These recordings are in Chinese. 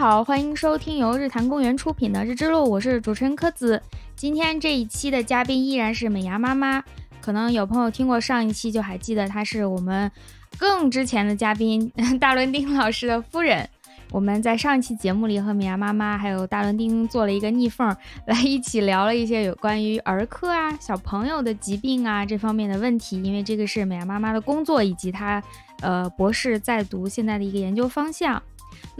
好，欢迎收听由日坛公园出品的《日之路》，我是主持人柯子。今天这一期的嘉宾依然是美牙妈妈，可能有朋友听过上一期就还记得她是我们更之前的嘉宾 大伦丁老师的夫人。我们在上一期节目里和美牙妈妈还有大伦丁做了一个逆缝，来一起聊了一些有关于儿科啊、小朋友的疾病啊这方面的问题，因为这个是美牙妈妈的工作以及她呃博士在读现在的一个研究方向。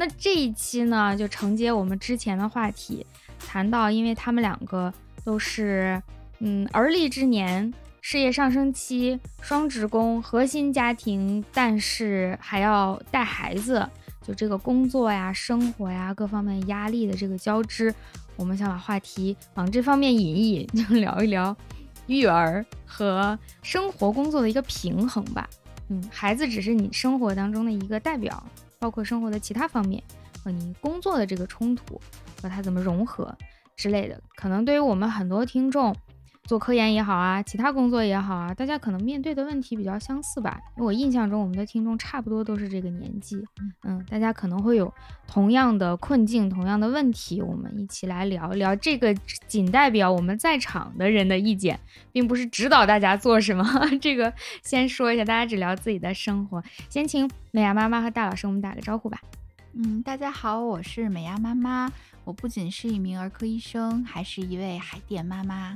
那这一期呢，就承接我们之前的话题，谈到，因为他们两个都是嗯而立之年，事业上升期，双职工，核心家庭，但是还要带孩子。就这个工作呀、生活呀各方面压力的这个交织，我们想把话题往这方面引一引，就聊一聊育儿和生活工作的一个平衡吧。嗯，孩子只是你生活当中的一个代表，包括生活的其他方面和你工作的这个冲突和它怎么融合之类的，可能对于我们很多听众。做科研也好啊，其他工作也好啊，大家可能面对的问题比较相似吧。因为我印象中，我们的听众差不多都是这个年纪，嗯，大家可能会有同样的困境、同样的问题，我们一起来聊一聊。这个仅代表我们在场的人的意见，并不是指导大家做什么。这个先说一下，大家只聊自己的生活。先请美雅妈妈和大老师我们打个招呼吧。嗯，大家好，我是美亚妈妈。我不仅是一名儿科医生，还是一位海淀妈妈。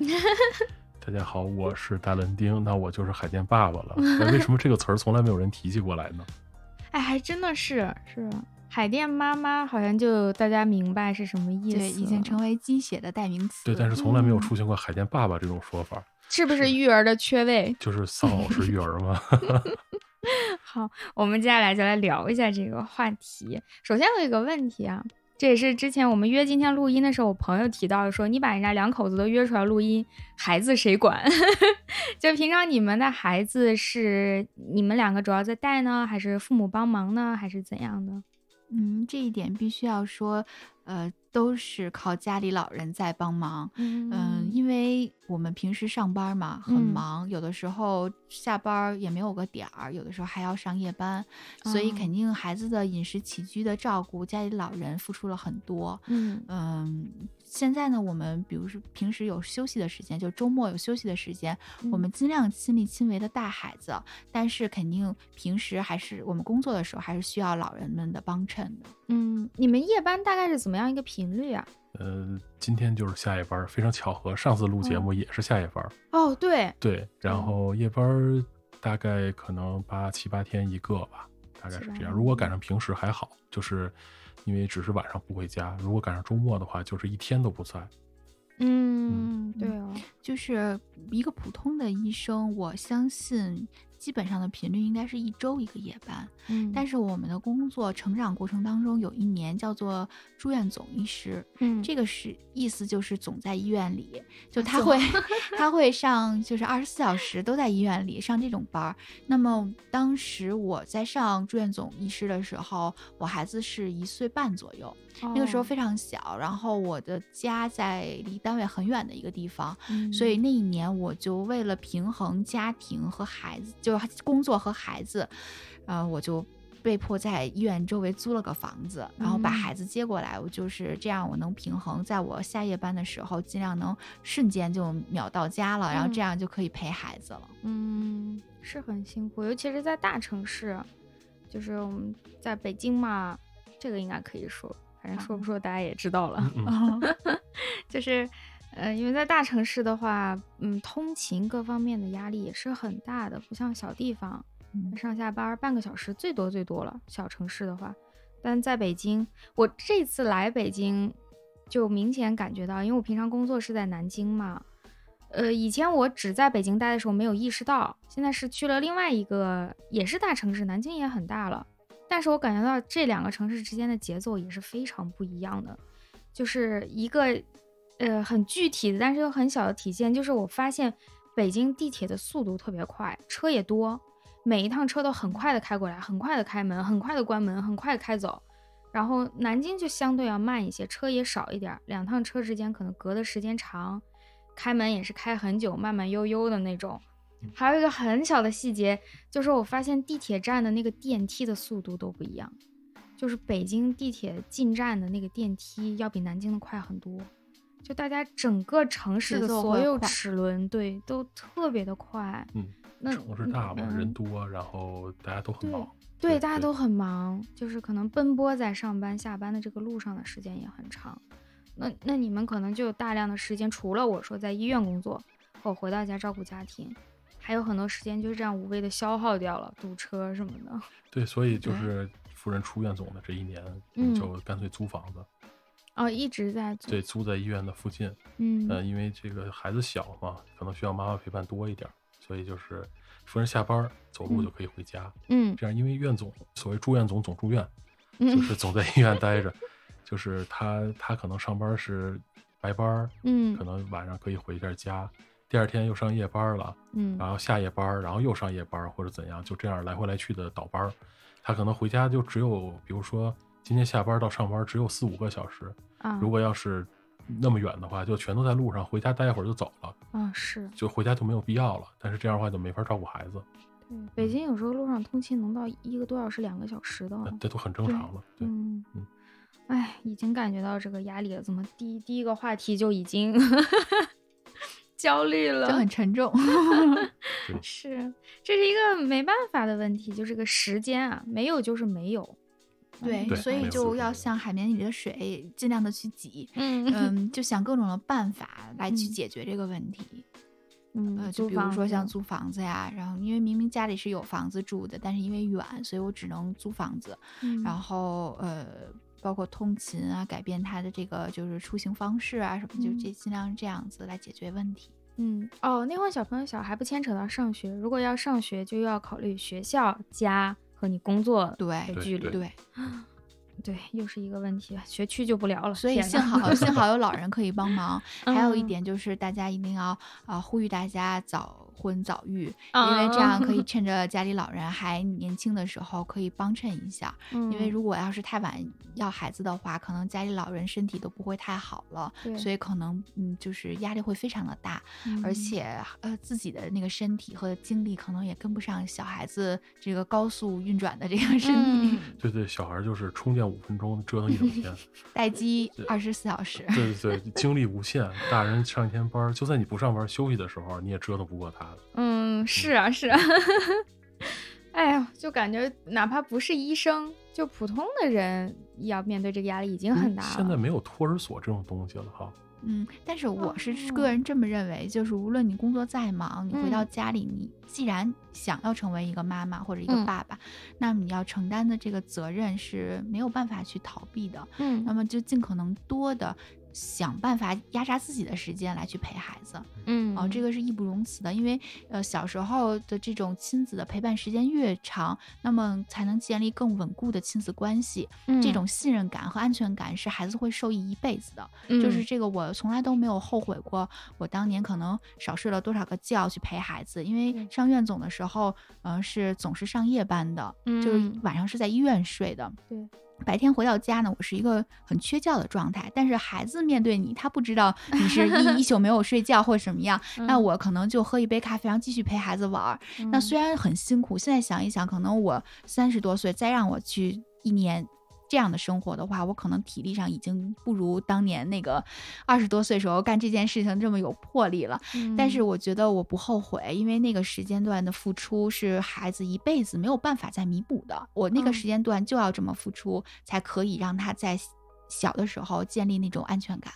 大家好，我是大伦丁，那我就是海淀爸爸了。那为什么这个词儿从来没有人提起过来呢？哎，还真的是是海淀妈妈，好像就大家明白是什么意思，对，已经成为鸡血的代名词。对，但是从来没有出现过海淀爸爸这种说法，是不是育儿的缺位？就是丧偶式育儿吗？好，我们接下来就来聊一下这个话题。首先有一个问题啊。这也是之前我们约今天录音的时候，我朋友提到说，你把人家两口子都约出来录音，孩子谁管？就平常你们的孩子是你们两个主要在带呢，还是父母帮忙呢，还是怎样的？嗯，这一点必须要说，呃。都是靠家里老人在帮忙，嗯，因为我们平时上班嘛，很忙，有的时候下班也没有个点儿，有的时候还要上夜班，所以肯定孩子的饮食起居的照顾，家里老人付出了很多，嗯嗯。现在呢，我们比如说平时有休息的时间，就周末有休息的时间，我们尽量亲力亲为的带孩子，但是肯定平时还是我们工作的时候，还是需要老人们的帮衬的。嗯，你们夜班大概是怎么样一个频率啊？呃，今天就是下夜班，非常巧合，上次录节目也是下夜班。哦，对对，然后夜班大概可能八七八天一个吧，大概是这样。如果赶上平时还好，就是。因为只是晚上不回家，如果赶上周末的话，就是一天都不在。嗯，对哦，就是一个普通的医生，我相信。基本上的频率应该是一周一个夜班，嗯，但是我们的工作成长过程当中有一年叫做住院总医师，嗯，这个是意思就是总在医院里，就他会 他会上就是二十四小时都在医院里上这种班儿。那么当时我在上住院总医师的时候，我孩子是一岁半左右，那个时候非常小，然后我的家在离单位很远的一个地方，所以那一年我就为了平衡家庭和孩子就。工作和孩子，呃，我就被迫在医院周围租了个房子，然后把孩子接过来。我就是这样，我能平衡，在我下夜班的时候，尽量能瞬间就秒到家了，然后这样就可以陪孩子了。嗯，是很辛苦，尤其是在大城市，就是我们在北京嘛，这个应该可以说，反正说不说大家也知道了，就是。呃，因为在大城市的话，嗯，通勤各方面的压力也是很大的，不像小地方，上下班半个小时最多最多了。小城市的话，但在北京，我这次来北京就明显感觉到，因为我平常工作是在南京嘛，呃，以前我只在北京待的时候没有意识到，现在是去了另外一个也是大城市，南京也很大了，但是我感觉到这两个城市之间的节奏也是非常不一样的，就是一个。呃，很具体的，但是又很小的体现，就是我发现北京地铁的速度特别快，车也多，每一趟车都很快的开过来，很快的开门，很快的关门，很快的开走。然后南京就相对要慢一些，车也少一点，两趟车之间可能隔的时间长，开门也是开很久，慢慢悠悠的那种。还有一个很小的细节，就是我发现地铁站的那个电梯的速度都不一样。就是北京地铁进站的那个电梯要比南京的快很多，就大家整个城市的所有齿轮对都特别的快。嗯，那城市大嘛，人多，然后大家都很忙。对，大家都很忙，就是可能奔波在上班下班的这个路上的时间也很长。那那你们可能就有大量的时间，除了我说在医院工作，我回到家照顾家庭，还有很多时间就是这样无谓的消耗掉了，堵车什么的。对，所以就是夫人出院总的这一年，就干脆租房子。哦，一直在租对租在医院的附近。嗯，呃，因为这个孩子小嘛，可能需要妈妈陪伴多一点，所以就是夫人下班走路就可以回家。嗯，这样因为院总所谓住院总总住院，就是 总在医院待着。就是他，他可能上班是白班嗯，可能晚上可以回一下家，第二天又上夜班了，嗯，然后下夜班，然后又上夜班或者怎样，就这样来回来去的倒班他可能回家就只有，比如说今天下班到上班只有四五个小时，啊，如果要是那么远的话，就全都在路上，回家待一会儿就走了，啊，是，就回家就没有必要了，但是这样的话就没法照顾孩子。对，北京有时候路上通勤能到一个多小时、两个小时的，这都很正常了，对，嗯嗯。哎，已经感觉到这个压力了。怎么第第一个话题就已经焦虑了，就很沉重。是，这是一个没办法的问题，就这个时间啊，没有就是没有。对，所以就要像海绵里的水，尽量的去挤。嗯嗯，就想各种的办法来去解决这个问题。嗯，就比如说像租房子呀，然后因为明明家里是有房子住的，但是因为远，所以我只能租房子。然后呃。包括通勤啊，改变他的这个就是出行方式啊，什么就这尽量这样子来解决问题。嗯，哦，那会小朋友小还不牵扯到上学，如果要上学，就要考虑学校、家和你工作的距离。对，对，又是一个问题，学区就不聊了。所以幸好 幸好有老人可以帮忙。还有一点就是大家一定要啊，呼吁大家早。婚早育，因为这样可以趁着家里老人还年轻的时候可以帮衬一下。因为如果要是太晚要孩子的话，可能家里老人身体都不会太好了，所以可能嗯就是压力会非常的大，而且呃自己的那个身体和精力可能也跟不上小孩子这个高速运转的这个身体。对对，小孩就是充电五分钟，折腾一整天，待机二十四小时。对对对，精力无限。大人上一天班，就算你不上班休息的时候，你也折腾不过他。嗯，是啊，是啊，哎呀，就感觉哪怕不是医生，就普通的人要面对这个压力已经很大了。现在没有托儿所这种东西了哈。嗯，但是我是个人这么认为，就是无论你工作再忙，你回到家里，你既然想要成为一个妈妈或者一个爸爸，那么你要承担的这个责任是没有办法去逃避的。嗯，那么就尽可能多的。想办法压榨自己的时间来去陪孩子，嗯，哦，这个是义不容辞的，因为呃小时候的这种亲子的陪伴时间越长，那么才能建立更稳固的亲子关系，这种信任感和安全感是孩子会受益一辈子的。就是这个我从来都没有后悔过，我当年可能少睡了多少个觉去陪孩子，因为上院总的时候，嗯，是总是上夜班的，就是晚上是在医院睡的，对。白天回到家呢，我是一个很缺觉的状态。但是孩子面对你，他不知道你是一一 宿没有睡觉或者什么样，那我可能就喝一杯咖啡，然后继续陪孩子玩。那虽然很辛苦，现在想一想，可能我三十多岁再让我去一年。这样的生活的话，我可能体力上已经不如当年那个二十多岁时候干这件事情这么有魄力了。但是我觉得我不后悔，因为那个时间段的付出是孩子一辈子没有办法再弥补的。我那个时间段就要这么付出，才可以让他在小的时候建立那种安全感。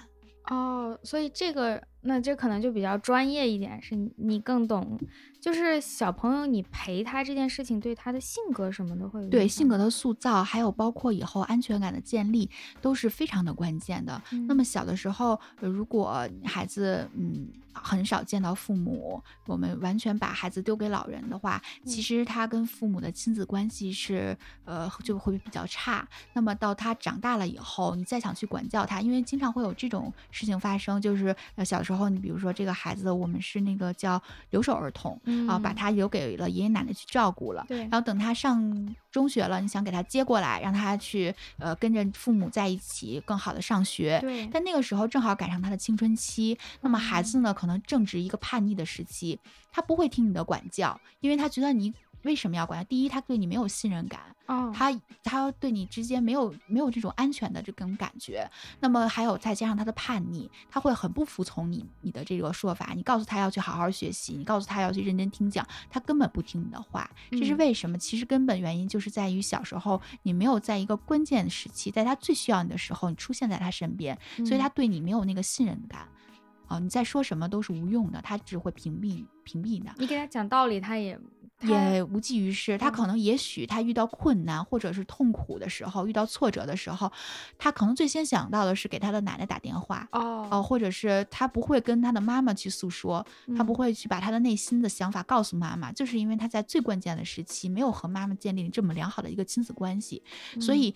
哦，所以这个。那这可能就比较专业一点，是你更懂，就是小朋友你陪他这件事情对他的性格什么的会有对性格的塑造，还有包括以后安全感的建立都是非常的关键的。那么小的时候，如果孩子嗯很少见到父母，我们完全把孩子丢给老人的话，其实他跟父母的亲子关系是呃就会比较差。那么到他长大了以后，你再想去管教他，因为经常会有这种事情发生，就是呃小。时候，你比如说这个孩子，我们是那个叫留守儿童啊，把他留给了爷爷奶奶去照顾了。对，然后等他上中学了，你想给他接过来，让他去呃跟着父母在一起，更好的上学。对，但那个时候正好赶上他的青春期，那么孩子呢，可能正值一个叛逆的时期，他不会听你的管教，因为他觉得你为什么要管他？第一，他对你没有信任感，哦，他他对你之间没有没有这种安全的这种感觉。那么还有再加上他的叛逆，他会很不服从你你的这个说法。你告诉他要去好好学习，你告诉他要去认真听讲，他根本不听你的话。这是为什么？其实根本原因就是在于小时候你没有在一个关键时期，在他最需要你的时候，你出现在他身边，所以他对你没有那个信任感。啊，你再说什么都是无用的，他只会屏蔽屏蔽的。你给他讲道理，他也也无济于事。他可能也许他遇到困难或者是痛苦的时候，遇到挫折的时候，他可能最先想到的是给他的奶奶打电话哦，哦，或者是他不会跟他的妈妈去诉说，他不会去把他的内心的想法告诉妈妈，就是因为他在最关键的时期没有和妈妈建立这么良好的一个亲子关系，所以。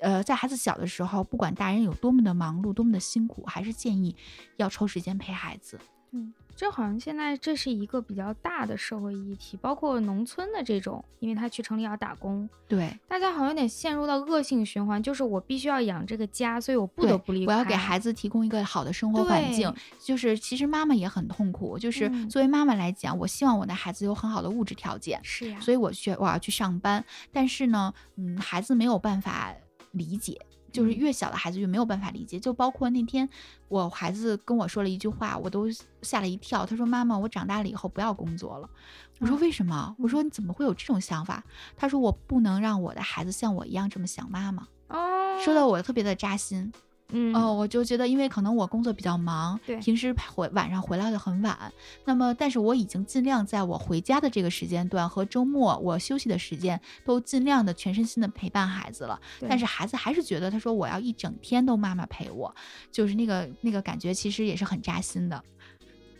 呃，在孩子小的时候，不管大人有多么的忙碌，多么的辛苦，还是建议要抽时间陪孩子。嗯，这好像现在这是一个比较大的社会议题，包括农村的这种，因为他去城里要打工，对，大家好像有点陷入到恶性循环，就是我必须要养这个家，所以我不得不离开，我要给孩子提供一个好的生活环境。就是其实妈妈也很痛苦，就是作为妈妈来讲，我希望我的孩子有很好的物质条件，是呀，所以我去我要去上班，但是呢，嗯，孩子没有办法。理解，就是越小的孩子越没有办法理解。就包括那天我孩子跟我说了一句话，我都吓了一跳。他说：“妈妈，我长大了以后不要工作了。”我说：“为什么？”我说：“你怎么会有这种想法？”他说：“我不能让我的孩子像我一样这么想妈妈。”哦，说的我特别的扎心。嗯哦，我就觉得，因为可能我工作比较忙，对，平时回晚上回来的很晚。那么，但是我已经尽量在我回家的这个时间段和周末我休息的时间，都尽量的全身心的陪伴孩子了。但是孩子还是觉得，他说我要一整天都妈妈陪我，就是那个那个感觉，其实也是很扎心的。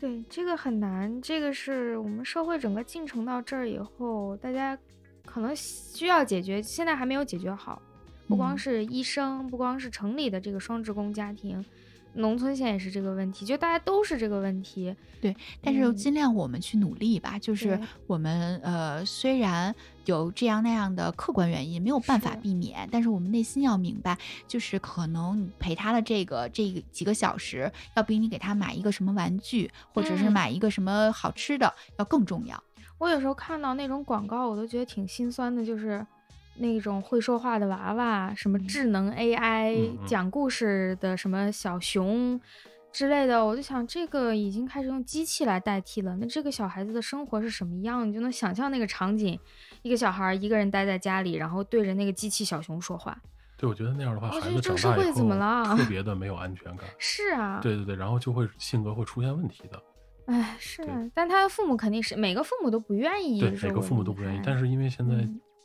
对，这个很难，这个是我们社会整个进程到这儿以后，大家可能需要解决，现在还没有解决好。不光是医生，不光是城里的这个双职工家庭，农村现在也是这个问题，就大家都是这个问题。对，但是尽量我们去努力吧。就是我们呃，虽然有这样那样的客观原因没有办法避免，但是我们内心要明白，就是可能你陪他的这个这个几个小时，要比你给他买一个什么玩具，或者是买一个什么好吃的要更重要。我有时候看到那种广告，我都觉得挺心酸的，就是。那种会说话的娃娃，什么智能 AI 讲故事的什么小熊之类的，我就想，这个已经开始用机器来代替了。那这个小孩子的生活是什么样？你就能想象那个场景：一个小孩一个人待在家里，然后对着那个机器小熊说话。对，我觉得那样的话，孩子长大以后特 别的没有安全感。是啊，对对对，然后就会性格会出现问题的。哎，是，但他的父母肯定是每个父母都不愿意，对，每个父母都不愿意。但是因为现在。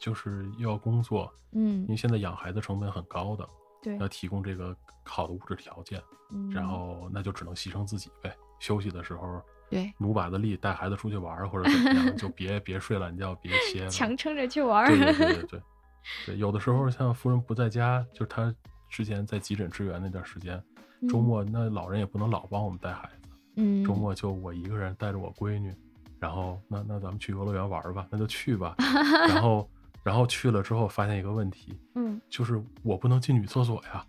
就是又要工作，嗯，因为现在养孩子成本很高的，对，要提供这个好的物质条件，嗯然后那就只能牺牲自己呗。休息的时候，对，努把子力带孩子出去玩或者怎么样，就别别睡懒觉，别歇，强撑着去玩。对对对对 对，对，有的时候像夫人不在家，就是他之前在急诊支援那段时间，周末那老人也不能老帮我们带孩子，嗯，周末就我一个人带着我闺女，然后那那咱们去游乐园玩吧，那就去吧，然后。然后去了之后，发现一个问题，嗯，就是我不能进女厕所呀。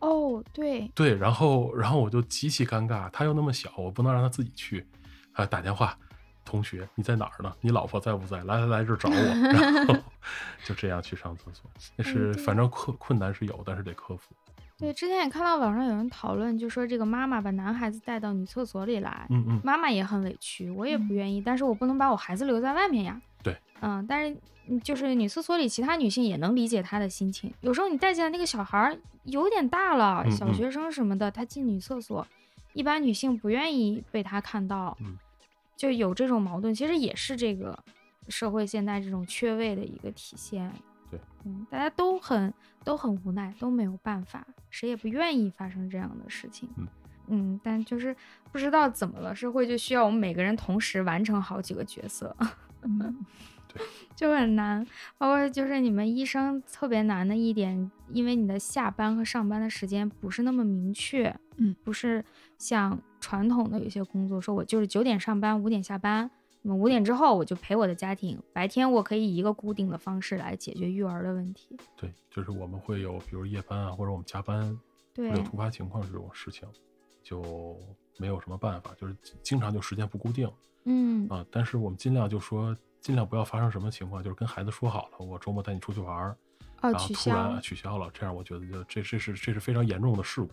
哦，对对，然后然后我就极其尴尬，他又那么小，我不能让他自己去，啊，打电话，同学你在哪儿呢？你老婆在不在？来来来这找我，然后 就这样去上厕所。那是反正困困难是有，但是得克服。对，之前也看到网上有人讨论，就说这个妈妈把男孩子带到女厕所里来，嗯嗯，妈妈也很委屈，我也不愿意，但是我不能把我孩子留在外面呀。对，嗯，但是。就是女厕所里，其他女性也能理解她的心情。有时候你带进来那个小孩有点大了，小学生什么的，他进女厕所，一般女性不愿意被他看到，就有这种矛盾。其实也是这个社会现在这种缺位的一个体现。对，嗯，大家都很都很无奈，都没有办法，谁也不愿意发生这样的事情。嗯，嗯，但就是不知道怎么了，社会就需要我们每个人同时完成好几个角色。嗯。就很难，包括就是你们医生特别难的一点，因为你的下班和上班的时间不是那么明确，嗯，不是像传统的有些工作，说我就是九点上班，五点下班，那么五点之后我就陪我的家庭，白天我可以以一个固定的方式来解决育儿的问题。对，就是我们会有，比如夜班啊，或者我们加班，对，有突发情况这种事情，就没有什么办法，就是经常就时间不固定，嗯啊，但是我们尽量就说。尽量不要发生什么情况，就是跟孩子说好了，我周末带你出去玩儿，然后突然取消了，这样我觉得就这这是这是非常严重的事故，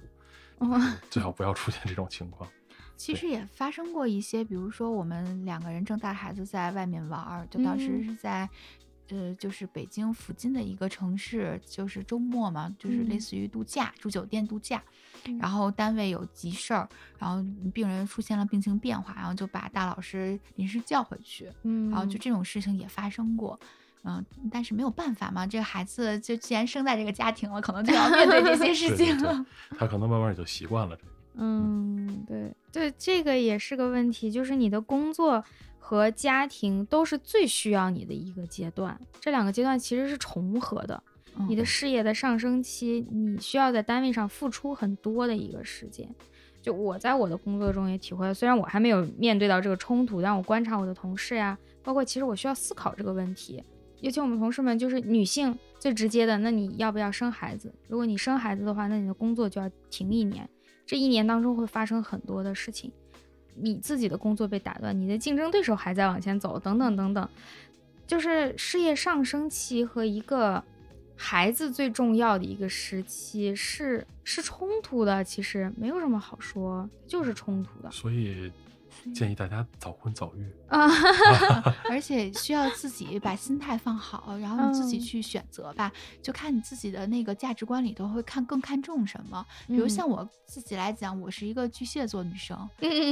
最好不要出现这种情况。其实也发生过一些，比如说我们两个人正带孩子在外面玩儿，就当时是在。呃，就是北京附近的一个城市，就是周末嘛，就是类似于度假，住酒店度假。然后单位有急事儿，然后病人出现了病情变化，然后就把大老师临时叫回去。嗯，然后就这种事情也发生过。嗯，但是没有办法嘛，这个孩子就既然生在这个家庭了，可能就要面对这些事情了。他可能慢慢也就习惯了这个。嗯，对对，这个也是个问题，就是你的工作。和家庭都是最需要你的一个阶段，这两个阶段其实是重合的。你的事业的上升期，你需要在单位上付出很多的一个时间。就我在我的工作中也体会，虽然我还没有面对到这个冲突，但我观察我的同事呀，包括其实我需要思考这个问题。尤其我们同事们就是女性最直接的，那你要不要生孩子？如果你生孩子的话，那你的工作就要停一年，这一年当中会发生很多的事情。你自己的工作被打断，你的竞争对手还在往前走，等等等等，就是事业上升期和一个孩子最重要的一个时期是是冲突的，其实没有什么好说，就是冲突的。所以。建议大家早婚早育啊，而且需要自己把心态放好，然后你自己去选择吧，就看你自己的那个价值观里头会看更看重什么。比如像我自己来讲，我是一个巨蟹座女生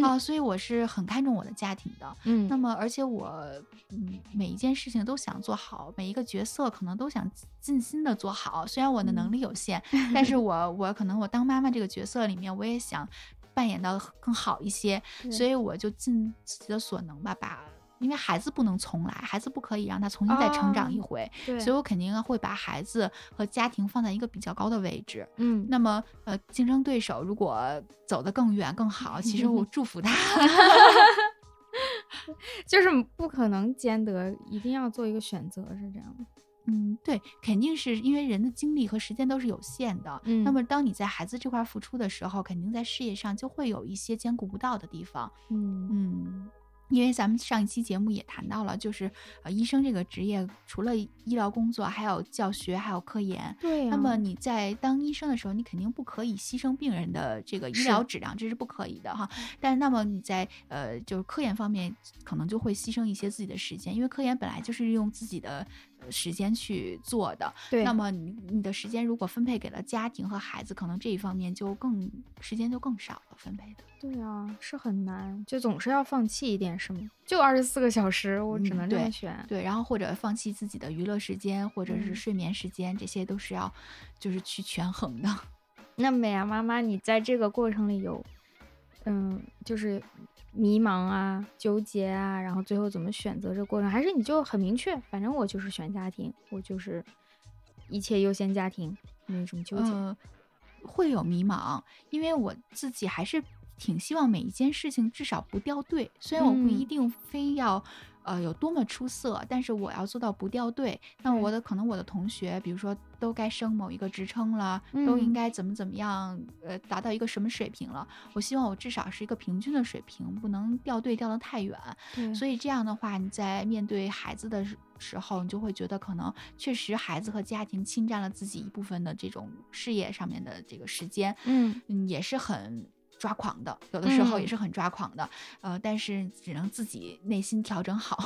啊，所以我是很看重我的家庭的。嗯，那么而且我嗯每一件事情都想做好，每一个角色可能都想尽心的做好。虽然我的能力有限，但是我我可能我当妈妈这个角色里面，我也想。扮演到更好一些，所以我就尽自己的所能吧，把因为孩子不能重来，孩子不可以让他重新再成长一回，所以我肯定会把孩子和家庭放在一个比较高的位置。嗯，那么呃，竞争对手如果走得更远更好，其实我 祝福他，就是不可能兼得，一定要做一个选择，是这样的。嗯，对，肯定是因为人的精力和时间都是有限的。嗯，那么当你在孩子这块付出的时候，肯定在事业上就会有一些兼顾不到的地方。嗯嗯。因为咱们上一期节目也谈到了，就是呃，医生这个职业除了医疗工作，还有教学，还有科研。对。那么你在当医生的时候，你肯定不可以牺牲病人的这个医疗质量，这是不可以的哈。但是那么你在呃，就是科研方面，可能就会牺牲一些自己的时间，因为科研本来就是用自己的时间去做的。对。那么你你的时间如果分配给了家庭和孩子，可能这一方面就更时间就更少了分配的。对啊，是很难，就总是要放弃一点是吗，就二十四个小时，我只能这么选。对，然后或者放弃自己的娱乐时间，或者是睡眠时间，这些都是要，就是去权衡的。那美牙妈妈，你在这个过程里有，嗯，就是迷茫啊、纠结啊，然后最后怎么选择这个过程？还是你就很明确，反正我就是选家庭，我就是一切优先家庭，没有什么纠结。会有迷茫，因为我自己还是。挺希望每一件事情至少不掉队，虽然我不一定非要，呃，有多么出色，但是我要做到不掉队。那我的可能我的同学，比如说都该升某一个职称了，都应该怎么怎么样，呃，达到一个什么水平了？我希望我至少是一个平均的水平，不能掉队掉得太远。所以这样的话，你在面对孩子的时候，你就会觉得可能确实孩子和家庭侵占了自己一部分的这种事业上面的这个时间，嗯，也是很。抓狂的，有的时候也是很抓狂的，呃，但是只能自己内心调整好，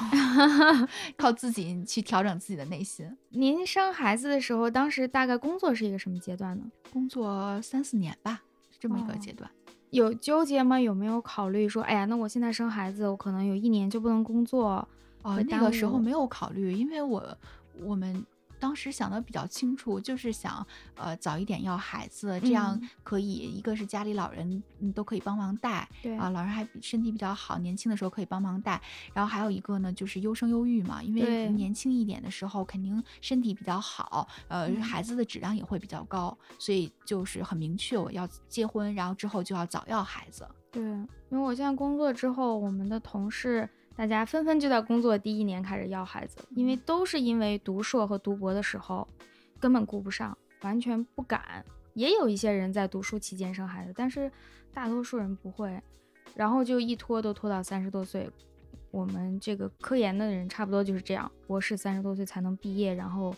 靠自己去调整自己的内心。您生孩子的时候，当时大概工作是一个什么阶段呢？工作三四年吧，这么一个阶段。有纠结吗？有没有考虑说，哎呀，那我现在生孩子，我可能有一年就不能工作？哦，那个时候没有考虑，因为我我们。当时想的比较清楚，就是想，呃，早一点要孩子，这样可以，一个是家里老人嗯都可以帮忙带，对啊，老人还身体比较好，年轻的时候可以帮忙带，然后还有一个呢，就是优生优育嘛，因为年轻一点的时候肯定身体比较好，呃，孩子的质量也会比较高，所以就是很明确我要结婚，然后之后就要早要孩子。对，因为我现在工作之后，我们的同事。大家纷纷就在工作第一年开始要孩子，因为都是因为读硕和读博的时候根本顾不上，完全不敢。也有一些人在读书期间生孩子，但是大多数人不会，然后就一拖都拖到三十多岁，我们这个科研的人差不多就是这样，博士三十多岁才能毕业，然后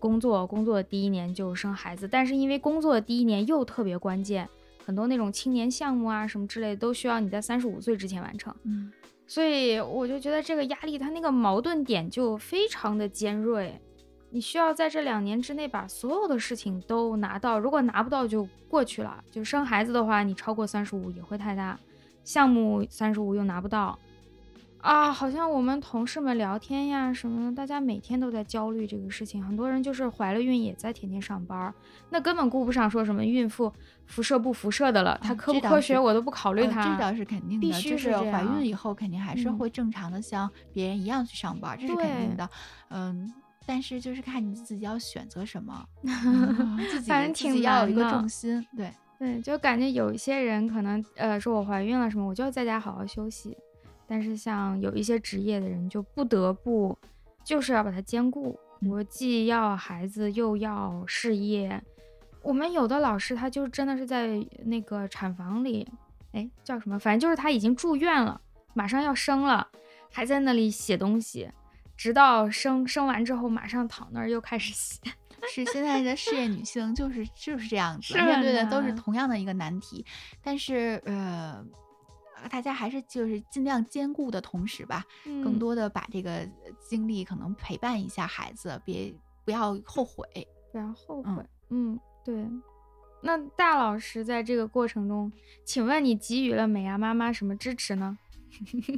工作，工作第一年就生孩子。但是因为工作的第一年又特别关键，很多那种青年项目啊什么之类的都需要你在三十五岁之前完成。嗯，所以我就觉得这个压力，它那个矛盾点就非常的尖锐。你需要在这两年之内把所有的事情都拿到，如果拿不到就过去了。就生孩子的话，你超过三十五也会太大，项目三十五又拿不到，啊，好像我们同事们聊天呀什么的，大家每天都在焦虑这个事情。很多人就是怀了孕也在天天上班，那根本顾不上说什么孕妇辐射不辐射的了，他科不科学我都不考虑。他这倒是肯定的，必须是怀孕以后肯定还是会正常的像别人一样去上班，这是肯定的。嗯。但是就是看你自己要选择什么，自己反正挺要有一个重心。对对，就感觉有一些人可能呃说我怀孕了什么，我就在家好好休息。但是像有一些职业的人就不得不就是要把它兼顾，我既要孩子又要事业。我们有的老师他就真的是在那个产房里，哎叫什么？反正就是他已经住院了，马上要生了，还在那里写东西。直到生生完之后，马上躺那儿又开始写。是现在的事业女性就是就是这样子，面对的都是同样的一个难题。但是呃，大家还是就是尽量兼顾的同时吧，更多的把这个精力可能陪伴一下孩子，别不要后悔，不要后悔。嗯，对。那大老师在这个过程中，请问你给予了美牙妈妈什么支持呢？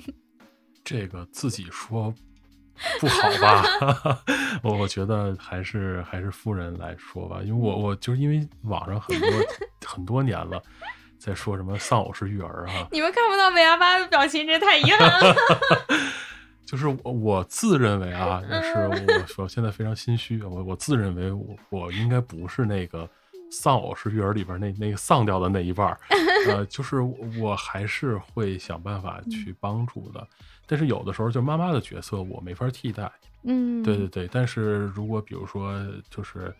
这个自己说。不好吧？我我觉得还是还是夫人来说吧，因为我我就是因为网上很多很多年了，在说什么丧偶式育儿啊。你们看不到美伢妈的表情，这太遗憾了。就是我我自认为啊，就是我我现在非常心虚，我我自认为我我应该不是那个丧偶式育儿里边那那个丧掉的那一半儿，呃，就是我还是会想办法去帮助的。但是有的时候，就妈妈的角色我没法替代。嗯，对对对。但是如果比如说，就是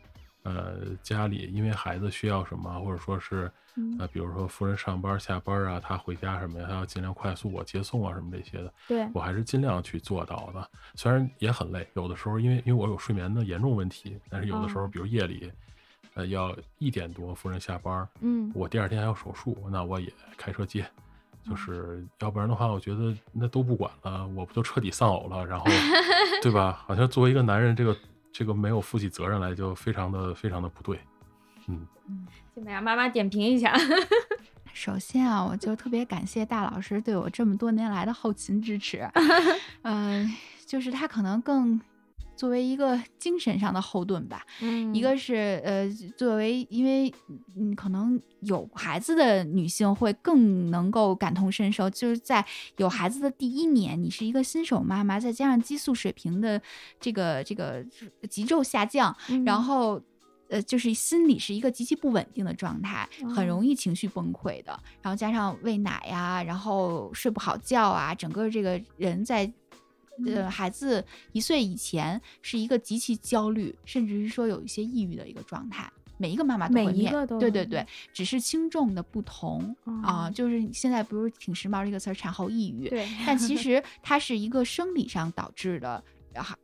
呃，家里因为孩子需要什么，或者说是呃，比如说夫人上班下班啊，他回家什么呀，他要尽量快速我接送啊什么这些的，对我还是尽量去做到的。虽然也很累，有的时候因为因为我有睡眠的严重问题，但是有的时候比如夜里呃要一点多夫人下班，嗯，我第二天还要手术，那我也开车接。就是要不然的话，我觉得那都不管了，我不就彻底丧偶了？然后，对吧？好像作为一个男人，这个这个没有负起责任来，就非常的非常的不对。嗯嗯，先让妈妈点评一下。首先啊，我就特别感谢大老师对我这么多年来的后勤支持。嗯，就是他可能更。作为一个精神上的后盾吧，嗯，一个是呃，作为因为嗯，可能有孩子的女性会更能够感同身受，就是在有孩子的第一年，你是一个新手妈妈，再加上激素水平的这个这个急骤下降，然后呃，就是心理是一个极其不稳定的状态，很容易情绪崩溃的，然后加上喂奶呀，然后睡不好觉啊，整个这个人在。呃，孩子一岁以前是一个极其焦虑，甚至是说有一些抑郁的一个状态。每一个妈妈都会面，对对对，只是轻重的不同啊。就是现在不是挺时髦的一个词儿“产后抑郁”，对，但其 实它是一个生理上导致的，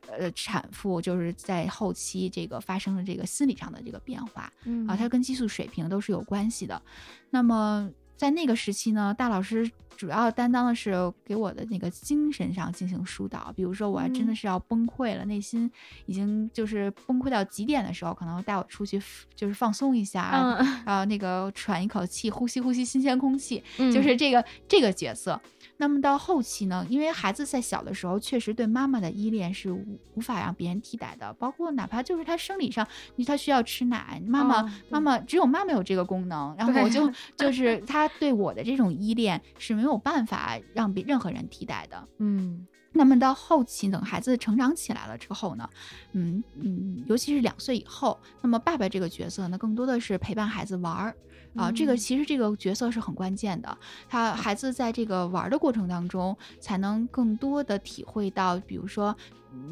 呃，产妇就是在后期这个发生了这个心理上的这个变化啊，它跟激素水平都是有关系的。那么。在那个时期呢，大老师主要担当的是给我的那个精神上进行疏导。比如说，我真的是要崩溃了，内心已经就是崩溃到极点的时候，可能带我出去就是放松一下，然后那个喘一口气，呼吸呼吸新鲜空气，就是这个这个角色。那么到后期呢，因为孩子在小的时候，确实对妈妈的依恋是无无法让别人替代的，包括哪怕就是他生理上，你他需要吃奶，妈妈妈妈只有妈妈有这个功能，然后我就就是他对我的这种依恋是没有办法让别任何人替代的，嗯。那么到后期，等孩子成长起来了之后呢，嗯嗯，尤其是两岁以后，那么爸爸这个角色呢，更多的是陪伴孩子玩儿啊。这个其实这个角色是很关键的，他孩子在这个玩的过程当中，才能更多的体会到，比如说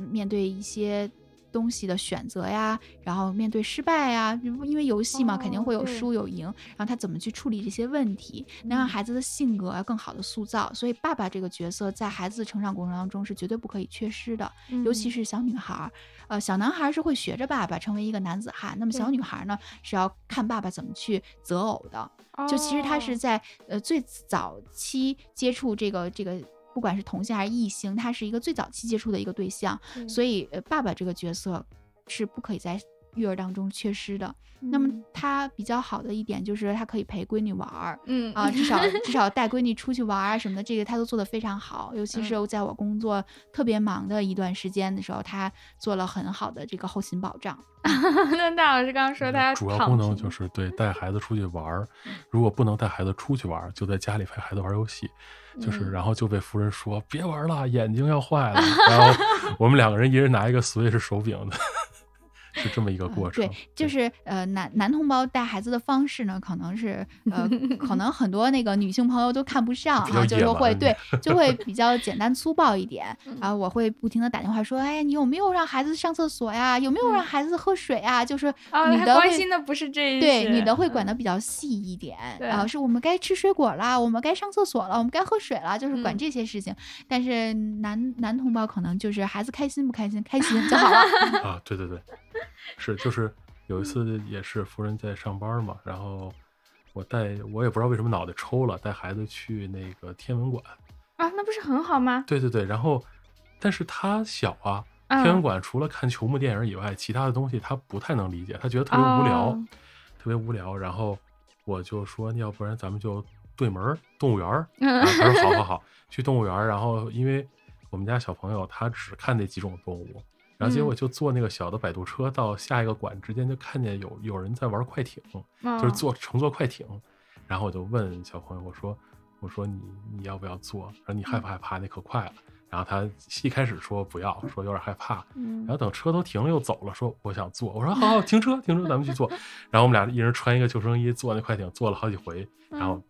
面对一些东西的选择呀，然后面对失败呀，因为游戏嘛，肯定会有输有赢，然后他怎么去处理这些问题，能让孩子的性格要更好的塑造。所以爸爸这个角色在孩子成长过程当中是绝对不可以缺失的，尤其是小女孩儿，呃，小男孩是会学着爸爸成为一个男子汉，那么小女孩呢是要看爸爸怎么去择偶的。就其实他是在呃最早期接触这个这个。不管是同性还是异性，他是一个最早期接触的一个对象，所以呃，爸爸这个角色是不可以在育儿当中缺失的。那么他比较好的一点就是他可以陪闺女玩儿，嗯啊，至少 至少带闺女出去玩啊什么的，这个他都做得非常好。尤其是在我工作特别忙的一段时间的时候，他做了很好的这个后勤保障。那大老师刚刚说他主要功能就是对 带孩子出去玩儿，如果不能带孩子出去玩，就在家里陪孩子玩游戏。就是，然后就被夫人说别玩了，眼睛要坏了。然后我们两个人一人拿一个 Switch 手柄的。是这么一个过程，对，就是呃，男男同胞带孩子的方式呢，可能是呃，可能很多那个女性朋友都看不上啊，就是会对，就会比较简单粗暴一点啊。我会不停的打电话说，哎，你有没有让孩子上厕所呀？有没有让孩子喝水啊？就是女的关心的不是这，对，女的会管的比较细一点啊，是我们该吃水果啦，我们该上厕所了，我们该喝水了，就是管这些事情。但是男男同胞可能就是孩子开心不开心，开心就好了 啊。对对对。是，就是有一次也是夫人在上班嘛，然后我带我也不知道为什么脑袋抽了，带孩子去那个天文馆啊，那不是很好吗？对对对，然后但是他小啊，天文馆除了看球幕电影以外，其他的东西他不太能理解，他觉得特别无聊，特别无聊。然后我就说，要不然咱们就对门动物园儿。他说好好好，去动物园儿。然后因为我们家小朋友他只看那几种动物。然后结果就坐那个小的摆渡车到下一个馆之间，就看见有有人在玩快艇，就是坐乘坐快艇。然后我就问小朋友，我说：“我说你你要不要坐？说你害不害怕？那可快了。”然后他一开始说不要，说有点害怕。然后等车都停了又走了，说我想坐。我说好，好，停车，停车，咱们去坐。然后我们俩一人穿一个救生衣，坐那快艇坐了好几回。然后。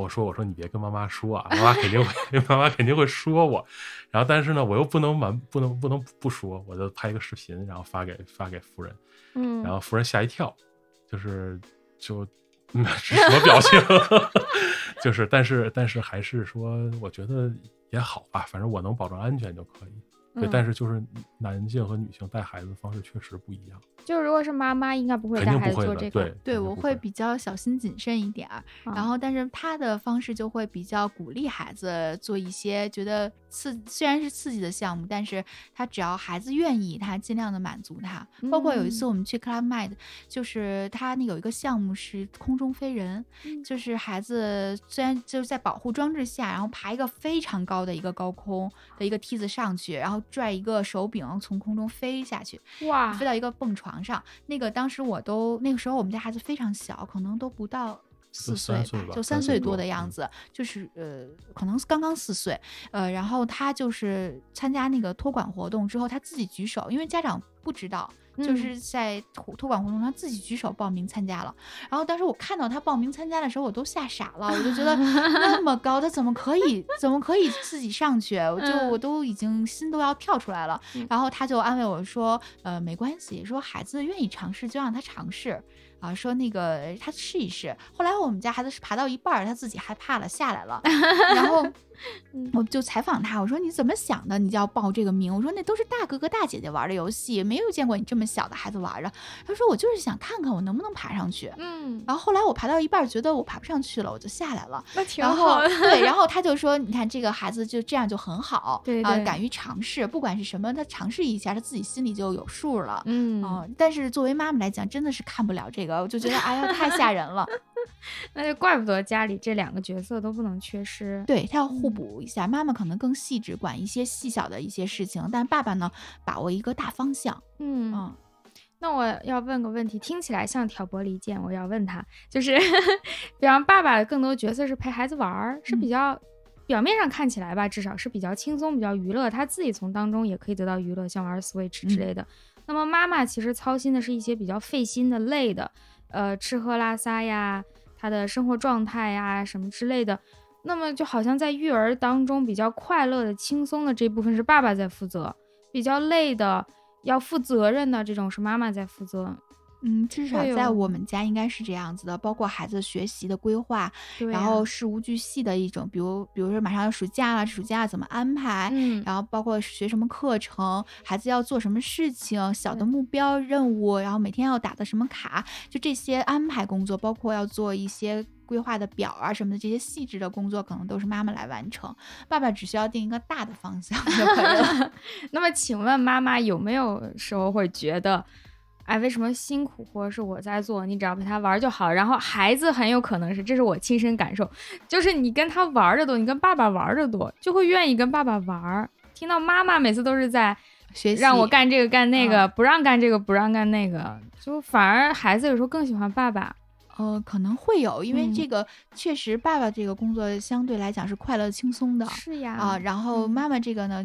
我说：“我说你别跟妈妈说啊，妈妈肯定会，妈妈肯定会说我。然后但是呢，我又不能瞒，不能不能不说，我就拍一个视频，然后发给发给夫人。嗯，然后夫人吓一跳，就是就什么表情？就是但是但是还是说，我觉得也好吧，反正我能保证安全就可以。对，但是就是男性和女性带孩子的方式确实不一样。”就如果是妈妈，应该不会带孩子做这个。对，我会比较小心谨慎一点儿。然后，但是他的方式就会比较鼓励孩子做一些觉得刺，虽然是刺激的项目，但是他只要孩子愿意，他尽量的满足他。包括有一次我们去 Club Med，就是他那有一个项目是空中飞人，就是孩子虽然就是在保护装置下，然后爬一个非常高的一个高空的一个梯子上去，然后拽一个手柄从空中飞下去，哇，飞到一个蹦床。上那个当时我都那个时候我们家孩子非常小，可能都不到四岁吧，就三岁多的样子，就是呃可能刚刚四岁，呃然后他就是参加那个托管活动之后，他自己举手，因为家长不知道。就是在托托管活动，他自己举手报名参加了。然后当时我看到他报名参加的时候，我都吓傻了。我就觉得 那么高，他怎么可以怎么可以自己上去？我就我都已经心都要跳出来了。然后他就安慰我说：“呃，没关系，说孩子愿意尝试就让他尝试啊。说那个他试一试。后来我们家孩子是爬到一半，他自己害怕了下来了。然后。”我就采访他，我说你怎么想的？你就要报这个名？我说那都是大哥哥大姐姐玩的游戏，没有见过你这么小的孩子玩的。他说我就是想看看我能不能爬上去。嗯，然后后来我爬到一半，觉得我爬不上去了，我就下来了。那挺好。对，然 后他就说，你看这个孩子就这样就很好，对啊，敢于尝试，不管是什么，他尝试一下，他自己心里就有数了。嗯，但是作为妈妈来讲，真的是看不了这个，我就觉得哎呀太吓人了。那就怪不得家里这两个角色都不能缺失。对他要互补一下，妈妈可能更细致，管一些细小的一些事情，但爸爸呢，把握一个大方向。嗯嗯。那我要问个问题，听起来像挑拨离间。我要问他，就是，比方爸爸更多角色是陪孩子玩儿，是比较表面上看起来吧，至少是比较轻松、比较娱乐，他自己从当中也可以得到娱乐，像玩 Switch 之类的。那么妈妈其实操心的是一些比较费心的、累的，呃，吃喝拉撒呀。他的生活状态呀，什么之类的，那么就好像在育儿当中比较快乐的、轻松的这部分是爸爸在负责，比较累的要负责任的这种是妈妈在负责。嗯，至少在我们家应该是这样子的，包括孩子学习的规划，然后事无巨细的一种，比如比如说马上要暑假了，暑假怎么安排？嗯，然后包括学什么课程，孩子要做什么事情，小的目标任务，然后每天要打的什么卡，就这些安排工作，包括要做一些规划的表啊什么的，这些细致的工作可能都是妈妈来完成，爸爸只需要定一个大的方向就可以了。那么，请问妈妈有没有时候会觉得？哎，为什么辛苦活是我在做？你只要陪他玩就好。然后孩子很有可能是，这是我亲身感受，就是你跟他玩的多，你跟爸爸玩的多，就会愿意跟爸爸玩。听到妈妈每次都是在学习，让我干这个干那个，不让干这个不让干那个，就反而孩子有时候更喜欢爸爸。呃，可能会有，因为这个确实爸爸这个工作相对来讲是快乐轻松的，是呀啊，然后妈妈这个呢，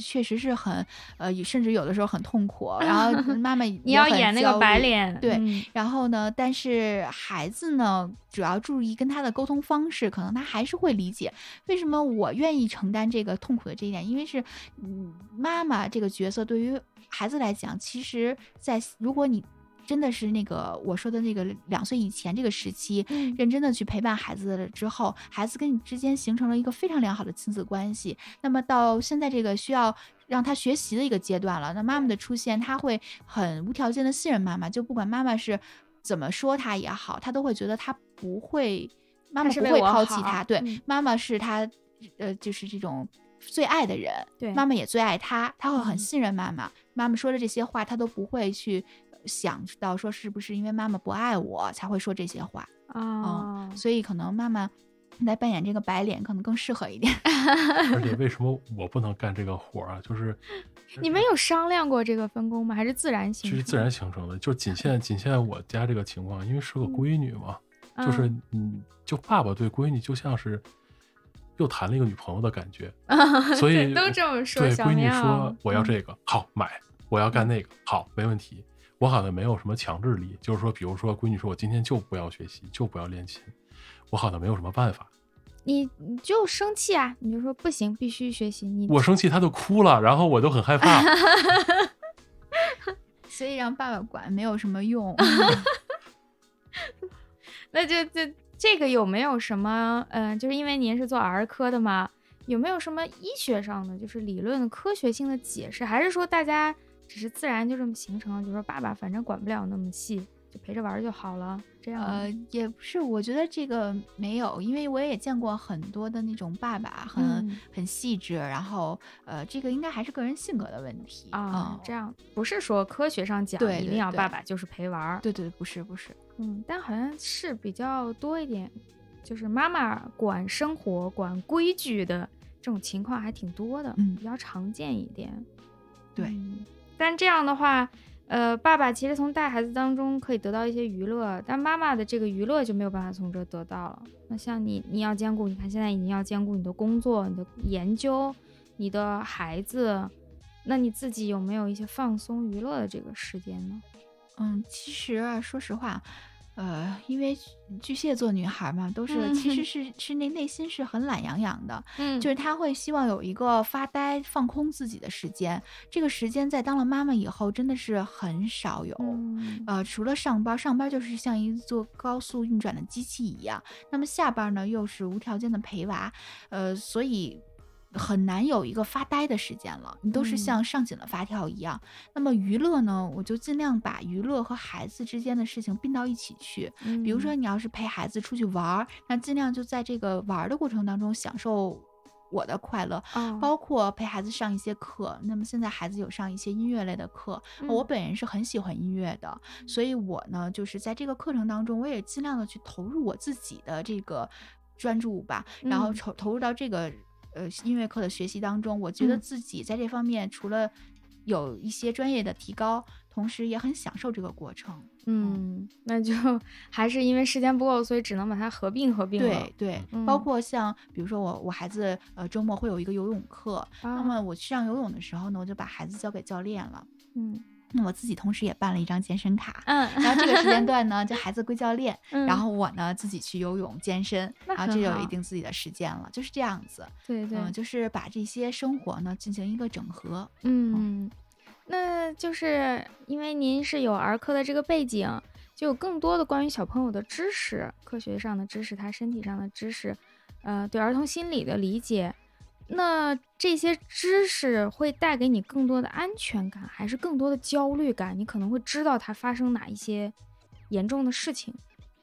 确实是很呃，甚至有的时候很痛苦，然后 妈妈你要演那个白脸，对，然后呢，但是孩子呢，主要注意跟他的沟通方式，可能他还是会理解。为什么我愿意承担这个痛苦的这一点，因为是嗯，妈妈这个角色对于孩子来讲，其实在如果你。真的是那个我说的那个两岁以前这个时期，认真的去陪伴孩子了之后，孩子跟你之间形成了一个非常良好的亲子关系。那么到现在这个需要让他学习的一个阶段了，那妈妈的出现，他会很无条件的信任妈妈，就不管妈妈是怎么说他也好，他都会觉得他不会，妈妈不会抛弃他。对，妈妈是他，呃，就是这种最爱的人。对，妈妈也最爱他，他会很信任妈妈。妈妈说的这些话，他都不会去。想到说是不是因为妈妈不爱我才会说这些话啊？所以可能妈妈来扮演这个白脸可能更适合一点。而且为什么我不能干这个活啊？就是 你们有商量过这个分工吗？还是自然形成？是自然形成的，就仅 限仅限我家这个情况，因为是个闺女嘛，就是嗯，就爸爸对闺女就像是又谈了一个女朋友的感觉，所以都这么说。对闺女说我要这个好买，我要干那个好没问题。我好像没有什么强制力，就是说，比如说，闺女说我今天就不要学习，就不要练琴，我好像没有什么办法。你你就生气啊，你就说不行，必须学习。你我生气，她就哭了，然后我就很害怕。所以让爸爸管没有什么用。那就这这个有没有什么？嗯，就是因为您是做儿科的嘛，有没有什么医学上的，就是理论科学性的解释？还是说大家？只是自然就这么形成了，就说爸爸反正管不了那么细，就陪着玩就好了。这样呃也不是，我觉得这个没有，因为我也见过很多的那种爸爸，很很细致，然后呃这个应该还是个人性格的问题啊。这样不是说科学上讲一定要爸爸就是陪玩，对对不是不是，嗯，但好像是比较多一点，就是妈妈管生活、管规矩的这种情况还挺多的，嗯，比较常见一点，对。但这样的话，呃，爸爸其实从带孩子当中可以得到一些娱乐，但妈妈的这个娱乐就没有办法从这得到了。那像你，你要兼顾，你看现在已经要兼顾你的工作、你的研究、你的孩子，那你自己有没有一些放松娱乐的这个时间呢？嗯，其实啊说实话。呃，因为巨蟹座女孩嘛，都是其实是是内内心是很懒洋洋的，嗯，就是她会希望有一个发呆、放空自己的时间。这个时间在当了妈妈以后，真的是很少有。呃，除了上班，上班就是像一座高速运转的机器一样。那么下班呢，又是无条件的陪娃，呃，所以。很难有一个发呆的时间了，你都是像上紧了发条一样。那么娱乐呢，我就尽量把娱乐和孩子之间的事情并到一起去。比如说，你要是陪孩子出去玩儿，那尽量就在这个玩的过程当中享受我的快乐，包括陪孩子上一些课。那么现在孩子有上一些音乐类的课，我本人是很喜欢音乐的，所以我呢就是在这个课程当中，我也尽量的去投入我自己的这个专注吧，然后投投入到这个。呃，音乐课的学习当中，我觉得自己在这方面除了有一些专业的提高，同时也很享受这个过程。嗯，那就还是因为时间不够，所以只能把它合并合并对对，包括像比如说我我孩子呃周末会有一个游泳课，那么我去上游泳的时候呢，我就把孩子交给教练了。嗯。那我自己同时也办了一张健身卡，嗯，然后这个时间段呢，就孩子归教练，然后我呢自己去游泳健身，然后这就有一定自己的时间了，就是这样子，对对，就是把这些生活呢进行一个整合，嗯，那就是因为您是有儿科的这个背景，就有更多的关于小朋友的知识，科学上的知识，他身体上的知识，呃，对儿童心理的理解。那这些知识会带给你更多的安全感，还是更多的焦虑感？你可能会知道它发生哪一些严重的事情，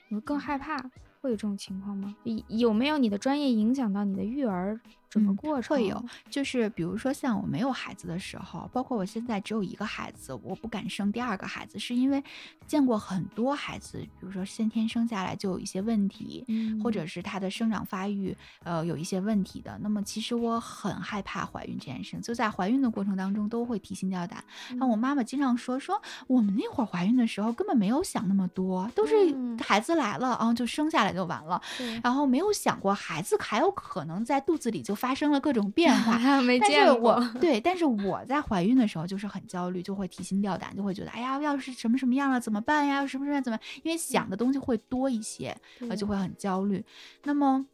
你会更害怕。会有这种情况吗？有没有你的专业影响到你的育儿？整个过程会有，就是比如说像我没有孩子的时候，包括我现在只有一个孩子，我不敢生第二个孩子，是因为见过很多孩子，比如说先天生下来就有一些问题，或者是他的生长发育呃有一些问题的。那么其实我很害怕怀孕这件事，就在怀孕的过程当中都会提心吊胆。那我妈妈经常说说我们那会儿怀孕的时候根本没有想那么多，都是孩子来了啊就生下来就完了，然后没有想过孩子还有可能在肚子里就。发生了各种变化，但是我对，但是我在怀孕的时候就是很焦虑，就会提心吊胆，就会觉得哎呀，要是什么什么样了怎么办呀？什么什么怎么？因为想的东西会多一些，呃，就会很焦虑。那么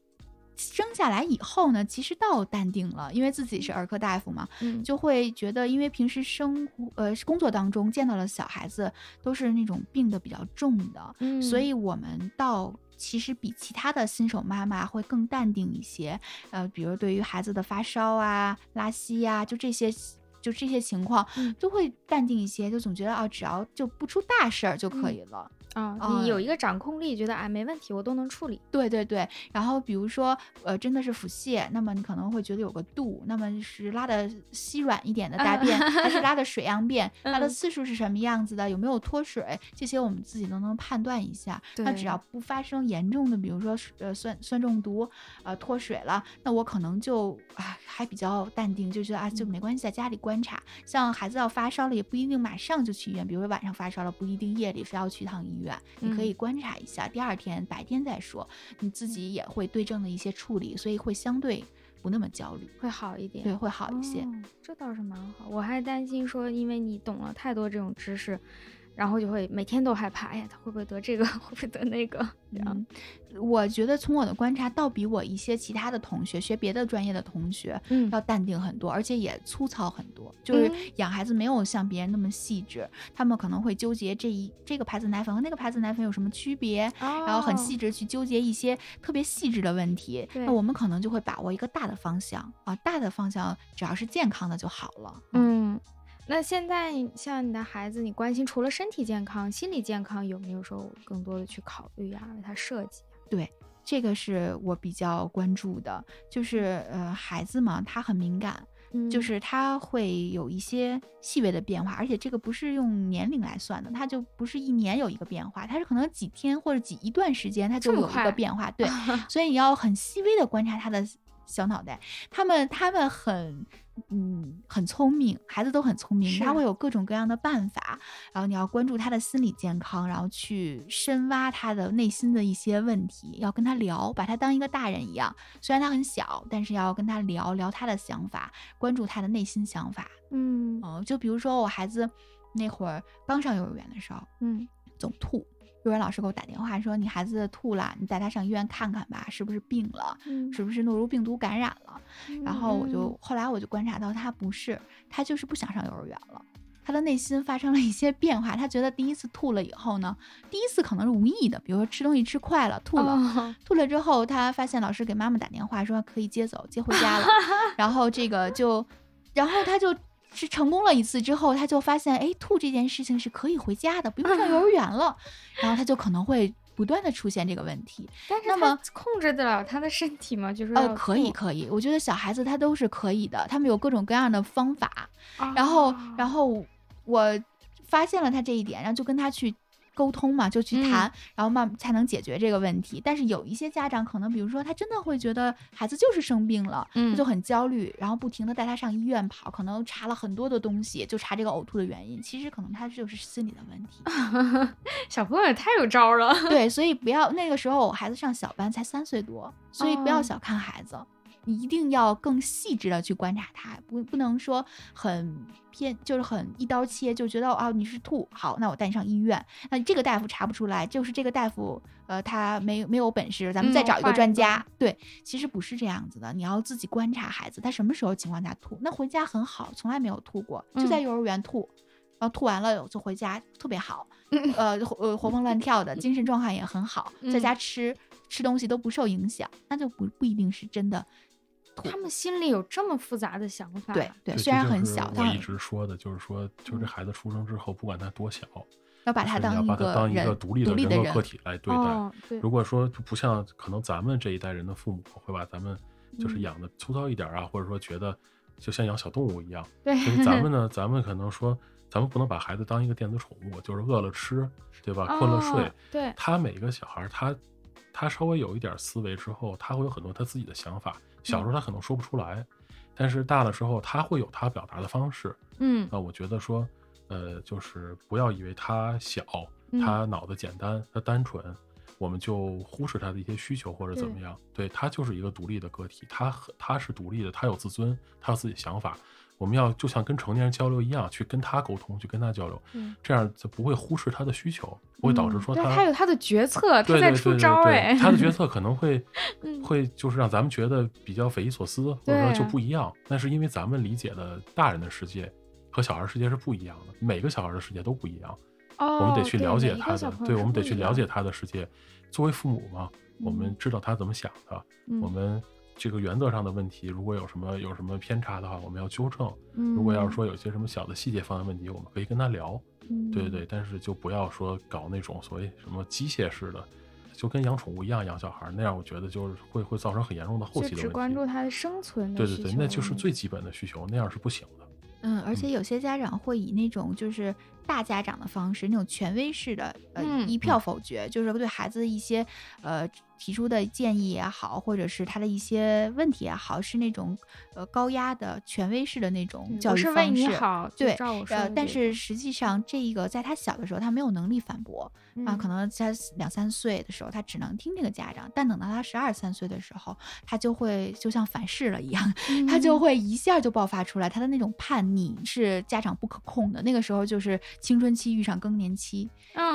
生下来以后呢，其实倒淡定了，因为自己是儿科大夫嘛，就会觉得，因为平时生活呃工作当中见到了小孩子都是那种病的比较重的，所以我们到。其实比其他的新手妈妈会更淡定一些，呃，比如对于孩子的发烧啊、拉稀呀，就这些，就这些情况，都会淡定一些，就总觉得啊，只要就不出大事儿就可以了。啊，你有一个掌控力，觉得哎没问题，我都能处理。对对对，然后比如说呃真的是腹泻，那么你可能会觉得有个度，那么是拉的稀软一点的大便，还是拉 的水样便，拉的次数是什么样子的，有没有脱水，这些我们自己都能判断一下。那只要不发生严重的，比如说呃酸酸中毒，呃脱水了，那我可能就啊还比较淡定，就觉得啊就没关系，在家里观察。像孩子要发烧了，也不一定马上就去医院，比如说晚上发烧了，不一定夜里非要去一趟医院。你可以观察一下，第二天白天再说，你自己也会对症的一些处理，所以会相对不那么焦虑，会好一点。对，会好一些。这倒是蛮好，我还担心说，因为你懂了太多这种知识。然后就会每天都害怕，哎呀，他会不会得这个，会不会得那个？嗯，我觉得从我的观察，倒比我一些其他的同学学别的专业的同学，嗯，要淡定很多，而且也粗糙很多。就是养孩子没有像别人那么细致，他们可能会纠结这一这个牌子奶粉和那个牌子奶粉有什么区别，然后很细致去纠结一些特别细致的问题。那我们可能就会把握一个大的方向啊，大的方向只要是健康的就好了。嗯。那现在像你的孩子，你关心除了身体健康、心理健康，有没有说更多的去考虑呀？为他设计？对，这个是我比较关注的，就是呃，孩子嘛，他很敏感，就是他会有一些细微的变化，而且这个不是用年龄来算的，他就不是一年有一个变化，他是可能几天或者几一段时间他就有一个变化，对，所以你要很细微的观察他的。小脑袋，他们他们很，嗯，很聪明，孩子都很聪明，他会有各种各样的办法。然后你要关注他的心理健康，然后去深挖他的内心的一些问题，要跟他聊，把他当一个大人一样。虽然他很小，但是要跟他聊聊他的想法，关注他的内心想法。嗯，哦，就比如说我孩子那会儿刚上幼儿园的时候，嗯，总吐。幼儿园老师给我打电话说：“你孩子吐了，你带他上医院看看吧，是不是病了？是不是诺如病毒感染了？”然后我就后来我就观察到他不是，他就是不想上幼儿园了。他的内心发生了一些变化，他觉得第一次吐了以后呢，第一次可能是无意的，比如说吃东西吃快了吐了，吐了之后他发现老师给妈妈打电话说可以接走接回家了，然后这个就，然后他就。是成功了一次之后，他就发现，哎，吐这件事情是可以回家的，不用上幼儿园了。然后他就可能会不断的出现这个问题。但是，那么控制得了他的身体吗？就是呃，可以，可以。我觉得小孩子他都是可以的，他们有各种各样的方法。然后，然后我发现了他这一点，然后就跟他去。沟通嘛，就去谈，然后慢才能解决这个问题。但是有一些家长可能，比如说他真的会觉得孩子就是生病了，他就很焦虑，然后不停的带他上医院跑，可能查了很多的东西，就查这个呕吐的原因。其实可能他就是心理的问题。小朋友也太有招了。对，所以不要那个时候我孩子上小班才三岁多，所以不要小看孩子。你一定要更细致的去观察他，不不能说很偏，就是很一刀切，就觉得啊你是吐，好，那我带你上医院。那这个大夫查不出来，就是这个大夫，呃，他没没有本事，咱们再找一个专家。对，其实不是这样子的，你要自己观察孩子，他什么时候情况下吐，那回家很好，从来没有吐过，就在幼儿园吐，然后吐完了就回家，特别好，呃呃活蹦乱跳的，精神状况也很好，在家吃吃东西都不受影响，那就不不一定是真的。他们心里有这么复杂的想法，对对，虽然很小，我一直说的就是说，就是这孩子出生之后，不管他多小，要把他当一个当一个独立的人格个体来对待。如果说不像可能咱们这一代人的父母会把咱们就是养的粗糙一点啊，或者说觉得就像养小动物一样。对，咱们呢，咱们可能说，咱们不能把孩子当一个电子宠物，就是饿了吃，对吧？困了睡。对，他每个小孩，他他稍微有一点思维之后，他会有很多他自己的想法。小时候他可能说不出来，但是大了之后他会有他表达的方式。嗯，那我觉得说，呃，就是不要以为他小，他脑子简单，他单纯，我们就忽视他的一些需求或者怎么样。对他就是一个独立的个体，他他是独立的，他有自尊，他有自己想法。我们要就像跟成年人交流一样，去跟他沟通，去跟他交流，这样就不会忽视他的需求，不会导致说他他有他的决策，他在出招哎，他的决 策可能会会就是让咱们觉得比较匪夷所思，或者说就不一样。那是因为咱们理解的大人的世界和小孩世界是不一样的，每个小孩的世界都不一样。哦，我们得去了解他的，对，我们得去了解他的世界。作为父母嘛，我们知道他怎么想的，我们。这个原则上的问题，如果有什么有什么偏差的话，我们要纠正。如果要是说有些什么小的细节方面问题，我们可以跟他聊。对对对，但是就不要说搞那种所谓什么机械式的，就跟养宠物一样养小孩那样，我觉得就是会会造成很严重的后期的问题。只关注他的生存。对对对，那就是最基本的需求，那样是不行的。嗯，而且有些家长会以那种就是大家长的方式，那种权威式的，呃，一票否决，就是对孩子的一些呃。提出的建议也好，或者是他的一些问题也好，是那种呃高压的权威式的那种教育方式。是为你好，对，呃，但是实际上这一个在他小的时候，他没有能力反驳啊，可能在两三岁的时候，他只能听这个家长。但等到他十二三岁的时候，他就会就像反噬了一样，他就会一下就爆发出来，他的那种叛逆是家长不可控的。那个时候就是青春期遇上更年期，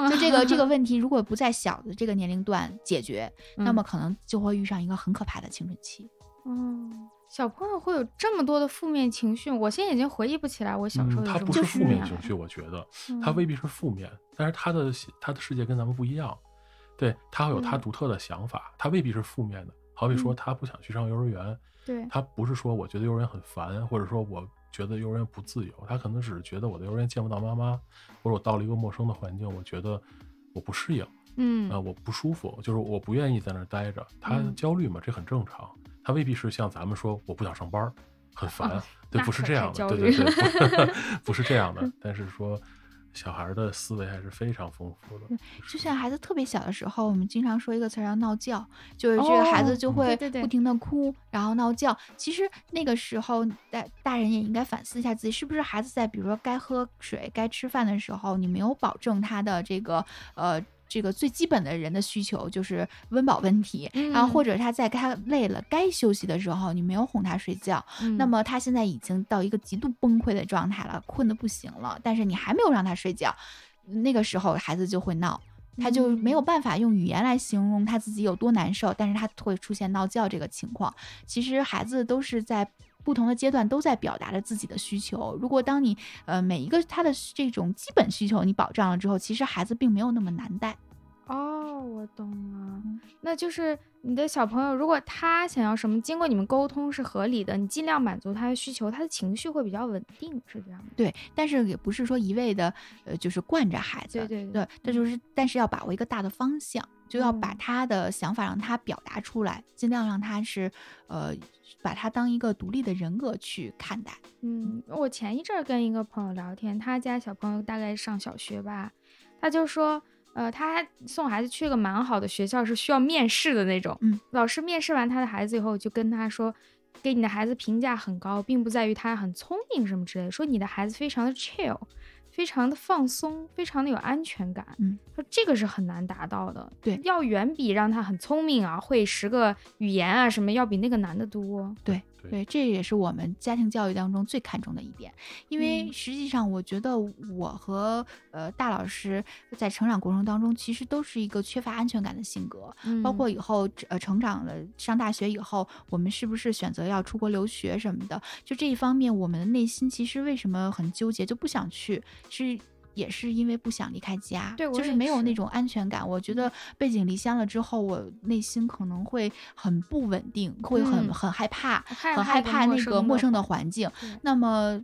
就这个这个 问题，如果不在小的这个年龄段解决。那么可能就会遇上一个很可怕的青春期。嗯，小朋友会有这么多的负面情绪，我现在已经回忆不起来我小时候。他不是负面情绪，我觉得他未必是负面，但是他的他的世界跟咱们不一样。对他会有他独特的想法，他未必是负面的。好比说他不想去上幼儿园，对他不是说我觉得幼儿园很烦，或者说我觉得幼儿园不自由，他可能只是觉得我的幼儿园见不到妈妈，或者我到了一个陌生的环境，我觉得我不适应。嗯啊，我不舒服，就是我不愿意在那儿待着。他焦虑嘛，这很正常。他未必是像咱们说我不想上班，很烦，对，不是这样的，对对对，不是这样的。但是说小孩的思维还是非常丰富的。就像孩子特别小的时候，我们经常说一个词儿叫闹觉，就是这个孩子就会不停的哭，然后闹觉。其实那个时候大大人也应该反思一下自己，是不是孩子在比如说该喝水、该吃饭的时候，你没有保证他的这个呃。这个最基本的人的需求就是温饱问题，然后或者他在他累了该休息的时候，你没有哄他睡觉，那么他现在已经到一个极度崩溃的状态了，困得不行了，但是你还没有让他睡觉，那个时候孩子就会闹，他就没有办法用语言来形容他自己有多难受，但是他会出现闹觉这个情况。其实孩子都是在。不同的阶段都在表达着自己的需求。如果当你呃每一个他的这种基本需求你保障了之后，其实孩子并没有那么难带。哦，我懂了。那就是你的小朋友，如果他想要什么，经过你们沟通是合理的，你尽量满足他的需求，他的情绪会比较稳定，是这样的。对，但是也不是说一味的呃就是惯着孩子。对对对，这就是但是要把握一个大的方向。就要把他的想法让他表达出来，尽量让他是，呃，把他当一个独立的人格去看待。嗯，我前一阵儿跟一个朋友聊天，他家小朋友大概上小学吧，他就说，呃，他送孩子去个蛮好的学校，是需要面试的那种。嗯，老师面试完他的孩子以后，就跟他说，给你的孩子评价很高，并不在于他很聪明什么之类，说你的孩子非常的 chill。非常的放松，非常的有安全感。嗯，说这个是很难达到的。对，要远比让他很聪明啊，会十个语言啊什么，要比那个难得多。对。对，这也是我们家庭教育当中最看重的一点，因为实际上我觉得我和呃大老师在成长过程当中，其实都是一个缺乏安全感的性格，包括以后呃成长了上大学以后，我们是不是选择要出国留学什么的，就这一方面，我们的内心其实为什么很纠结，就不想去是。也是因为不想离开家，对，就是没有那种安全感。我觉得背井离乡了之后，我内心可能会很不稳定，会很很害怕，很害怕那个陌生的环境。那么，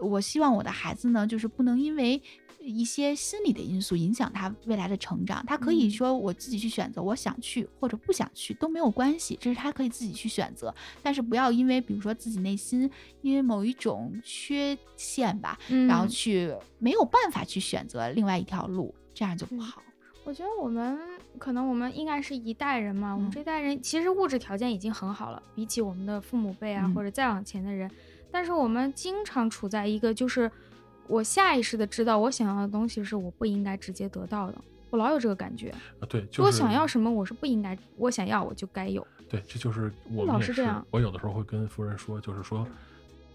我希望我的孩子呢，就是不能因为。一些心理的因素影响他未来的成长，他可以说我自己去选择，我想去或者不想去都没有关系，这是他可以自己去选择。但是不要因为比如说自己内心因为某一种缺陷吧，然后去没有办法去选择另外一条路，这样就不好。我觉得我们可能我们应该是一代人嘛，我们这代人其实物质条件已经很好了，比起我们的父母辈啊或者再往前的人，但是我们经常处在一个就是。我下意识的知道，我想要的东西是我不应该直接得到的。我老有这个感觉啊，对，我想要什么，我是不应该，我想要我就该有。对，这就是我老是这样。我有的时候会跟夫人说，就是说，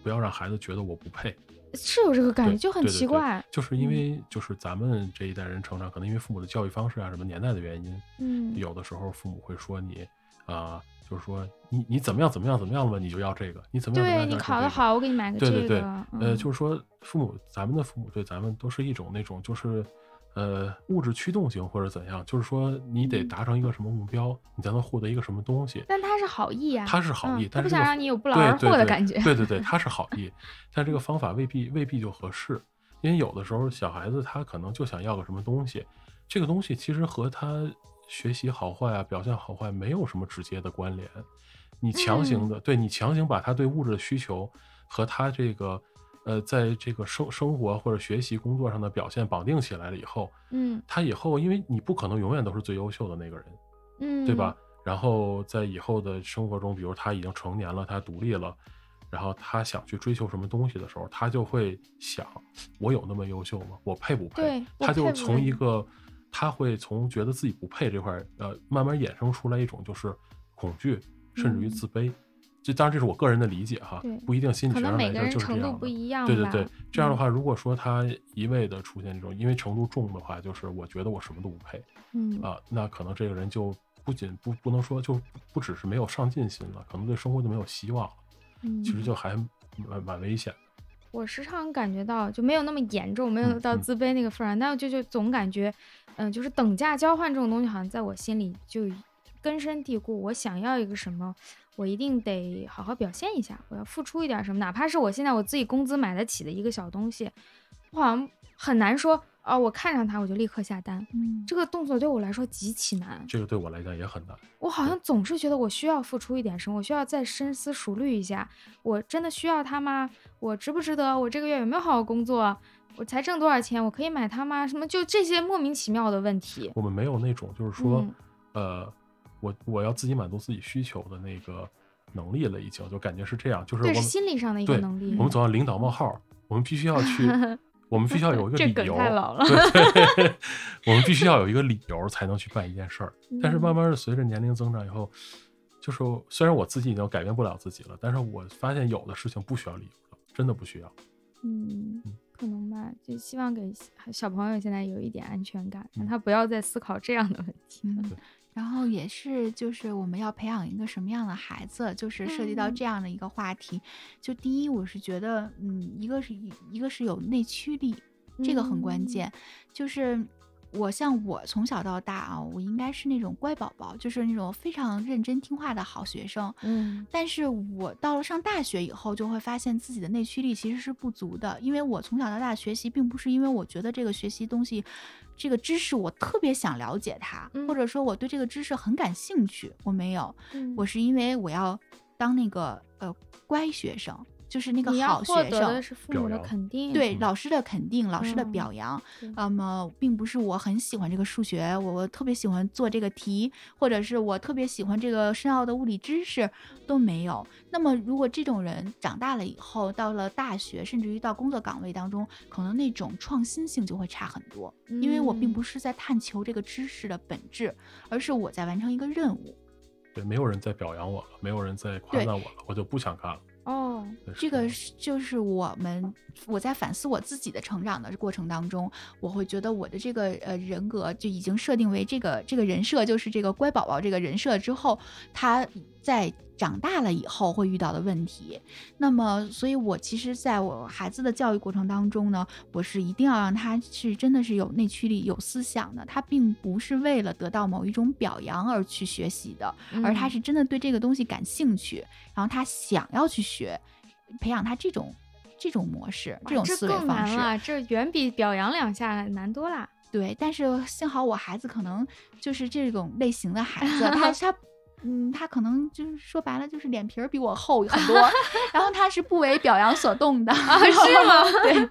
不要让孩子觉得我不配。是有这个感觉，就很奇怪。就是因为就是咱们这一代人成长，可能因为父母的教育方式啊，什么年代的原因，嗯，有的时候父母会说你啊。就是说，你你怎么样怎么样怎么样了，你就要这个，你怎么样？对你考得好，我给你买个这个。对对对，呃，就是说，父母，咱们的父母对咱们都是一种那种，就是，呃，物质驱动型或者怎样，就是说，你得达成一个什么目标，你才能获得一个什么东西。但他是好意啊，他是好意，他不想让你有不劳而获的感觉。对对对，他是好意，但这个方法未必未必就合适，因为有的时候小孩子他可能就想要个什么东西，这个东西其实和他。学习好坏啊，表现好坏没有什么直接的关联。你强行的，对你强行把他对物质的需求和他这个，呃，在这个生生活或者学习工作上的表现绑定起来了以后，嗯，他以后因为你不可能永远都是最优秀的那个人，嗯，对吧？然后在以后的生活中，比如他已经成年了，他独立了，然后他想去追求什么东西的时候，他就会想：我有那么优秀吗？我配不配？他就从一个。他会从觉得自己不配这块，呃，慢慢衍生出来一种就是恐惧，甚至于自卑。这当然这是我个人的理解哈，不一定心理学上来说就是这样。对对对，这样的话，如果说他一味的出现这种，因为程度重的话，就是我觉得我什么都不配，嗯啊，那可能这个人就不仅不不能说就不只是没有上进心了，可能对生活就没有希望了。嗯，其实就还蛮蛮危险的。我时常感觉到就没有那么严重，没有到自卑那个份儿上，但我就就总感觉。嗯，就是等价交换这种东西，好像在我心里就根深蒂固。我想要一个什么，我一定得好好表现一下，我要付出一点什么，哪怕是我现在我自己工资买得起的一个小东西，我好像很难说啊，我看上它我就立刻下单。嗯，这个动作对我来说极其难。这个对我来讲也很难。我好像总是觉得我需要付出一点什么，我需要再深思熟虑一下，我真的需要它吗？我值不值得？我这个月有没有好好工作？我才挣多少钱？我可以买它吗？什么就这些莫名其妙的问题。我们没有那种就是说，呃，我我要自己满足自己需求的那个能力了，已经就感觉是这样，就是我们心理上的一个能力。我们总要领导冒号，我们必须要去 我们必须要有一个理由。太老了。我们必须要有一个理由才能去办一件事儿。但是慢慢的随着年龄增长以后，就是虽然我自己已经改变不了自己了，但是我发现有的事情不需要理由了，真的不需要。嗯。可能吧，就希望给小朋友现在有一点安全感，让他不要再思考这样的问题。然后也是，就是我们要培养一个什么样的孩子，就是涉及到这样的一个话题。就第一，我是觉得，嗯，一个是一个是有内驱力，这个很关键，就是。我像我从小到大啊，我应该是那种乖宝宝，就是那种非常认真听话的好学生。嗯，但是我到了上大学以后，就会发现自己的内驱力其实是不足的，因为我从小到大学习，并不是因为我觉得这个学习东西，这个知识我特别想了解它，或者说我对这个知识很感兴趣，我没有，我是因为我要当那个呃乖学生。就是那个好学生。的是父母的肯定，对老师的肯定，老师的表扬。那么，并不是我很喜欢这个数学，我我特别喜欢做这个题，或者是我特别喜欢这个深奥的物理知识都没有。那么，如果这种人长大了以后，到了大学，甚至于到工作岗位当中，可能那种创新性就会差很多，因为我并不是在探求这个知识的本质，而是我在完成一个任务。对，没有人在表扬我了，没有人在夸赞我了，我就不想干了。哦，这个就是我们我在反思我自己的成长的过程当中，我会觉得我的这个呃人格就已经设定为这个这个人设，就是这个乖宝宝这个人设之后，他在。长大了以后会遇到的问题，那么，所以我其实在我孩子的教育过程当中呢，我是一定要让他是真的是有内驱力、有思想的，他并不是为了得到某一种表扬而去学习的，而他是真的对这个东西感兴趣，然后他想要去学，培养他这种这种模式、这种思维方式，这远比表扬两下难多啦。对，但是幸好我孩子可能就是这种类型的孩子，他 他。嗯，他可能就是说白了，就是脸皮儿比我厚很多，然后他是不为表扬所动的，是吗？对，